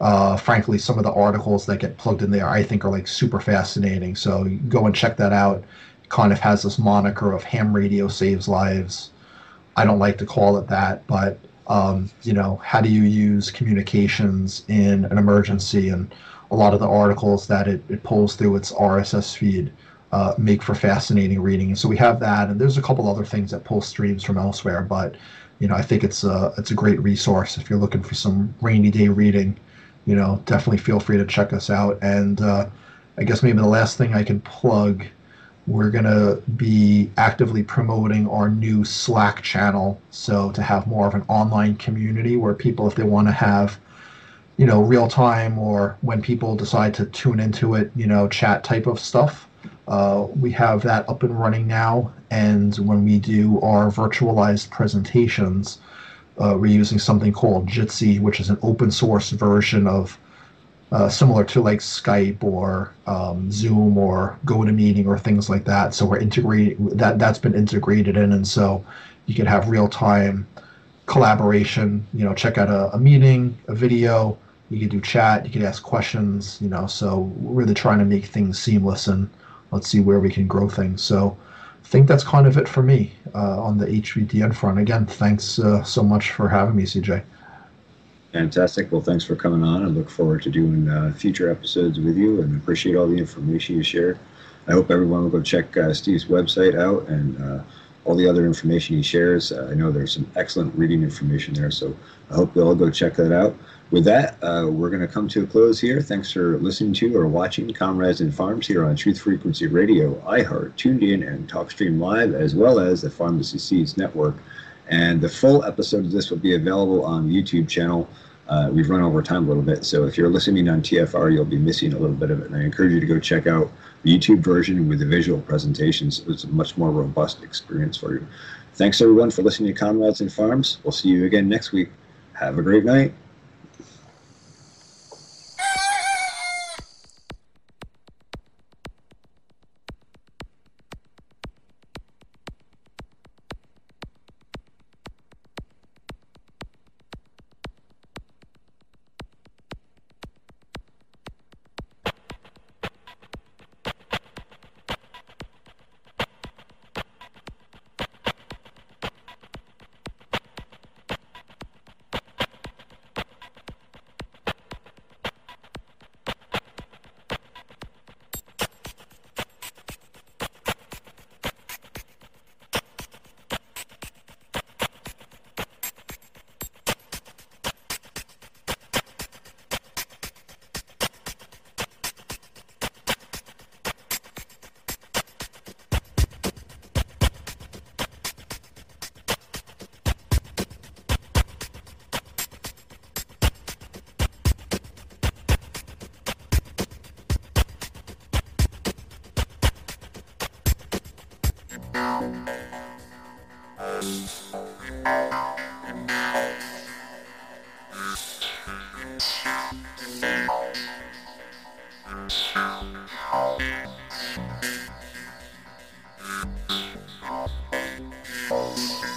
Uh, frankly, some of the articles that get plugged in there I think are like super fascinating. So go and check that out kind of has this moniker of ham radio saves lives. I don't like to call it that, but um, you know, how do you use communications in an emergency? And a lot of the articles that it, it pulls through its RSS feed uh, make for fascinating reading. So we have that, and there's a couple other things that pull streams from elsewhere. But you know, I think it's a it's a great resource if you're looking for some rainy day reading. You know, definitely feel free to check us out. And uh, I guess maybe the last thing I can plug we're going to be actively promoting our new Slack channel. So to have more of an online community where people, if they want to have, you know, real time or when people decide to tune into it, you know, chat type of stuff. Uh, we have that up and running now. And when we do our virtualized presentations, uh, we're using something called Jitsi, which is an open source version of uh, similar to like Skype or um, Zoom or GoToMeeting or things like that. So we're integrating that that's been integrated in, and so you can have real time collaboration. You know, check out a, a meeting, a video. You can do chat. You can ask questions. You know, so really trying to make things seamless, and let's see where we can grow things. So. I think that's kind of it for me uh, on the HVDN front. Again, thanks uh, so much for having me, CJ. Fantastic. Well, thanks for coming on. I look forward to doing uh, future episodes with you and appreciate all the information you shared. I hope everyone will go check uh, Steve's website out and uh, all the other information he shares. Uh, I know there's some excellent reading information there, so I hope you'll all go check that out. With that, uh, we're going to come to a close here. Thanks for listening to or watching Comrades in Farms here on Truth Frequency Radio, iHeart, TuneIn, and TalkStream Live, as well as the Farmacy Seeds Network. And the full episode of this will be available on the YouTube channel. Uh, we've run over time a little bit, so if you're listening on TFR, you'll be missing a little bit of it. And I encourage you to go check out the YouTube version with the visual presentations. It's a much more robust experience for you. Thanks everyone for listening to Comrades in Farms. We'll see you again next week. Have a great night. false.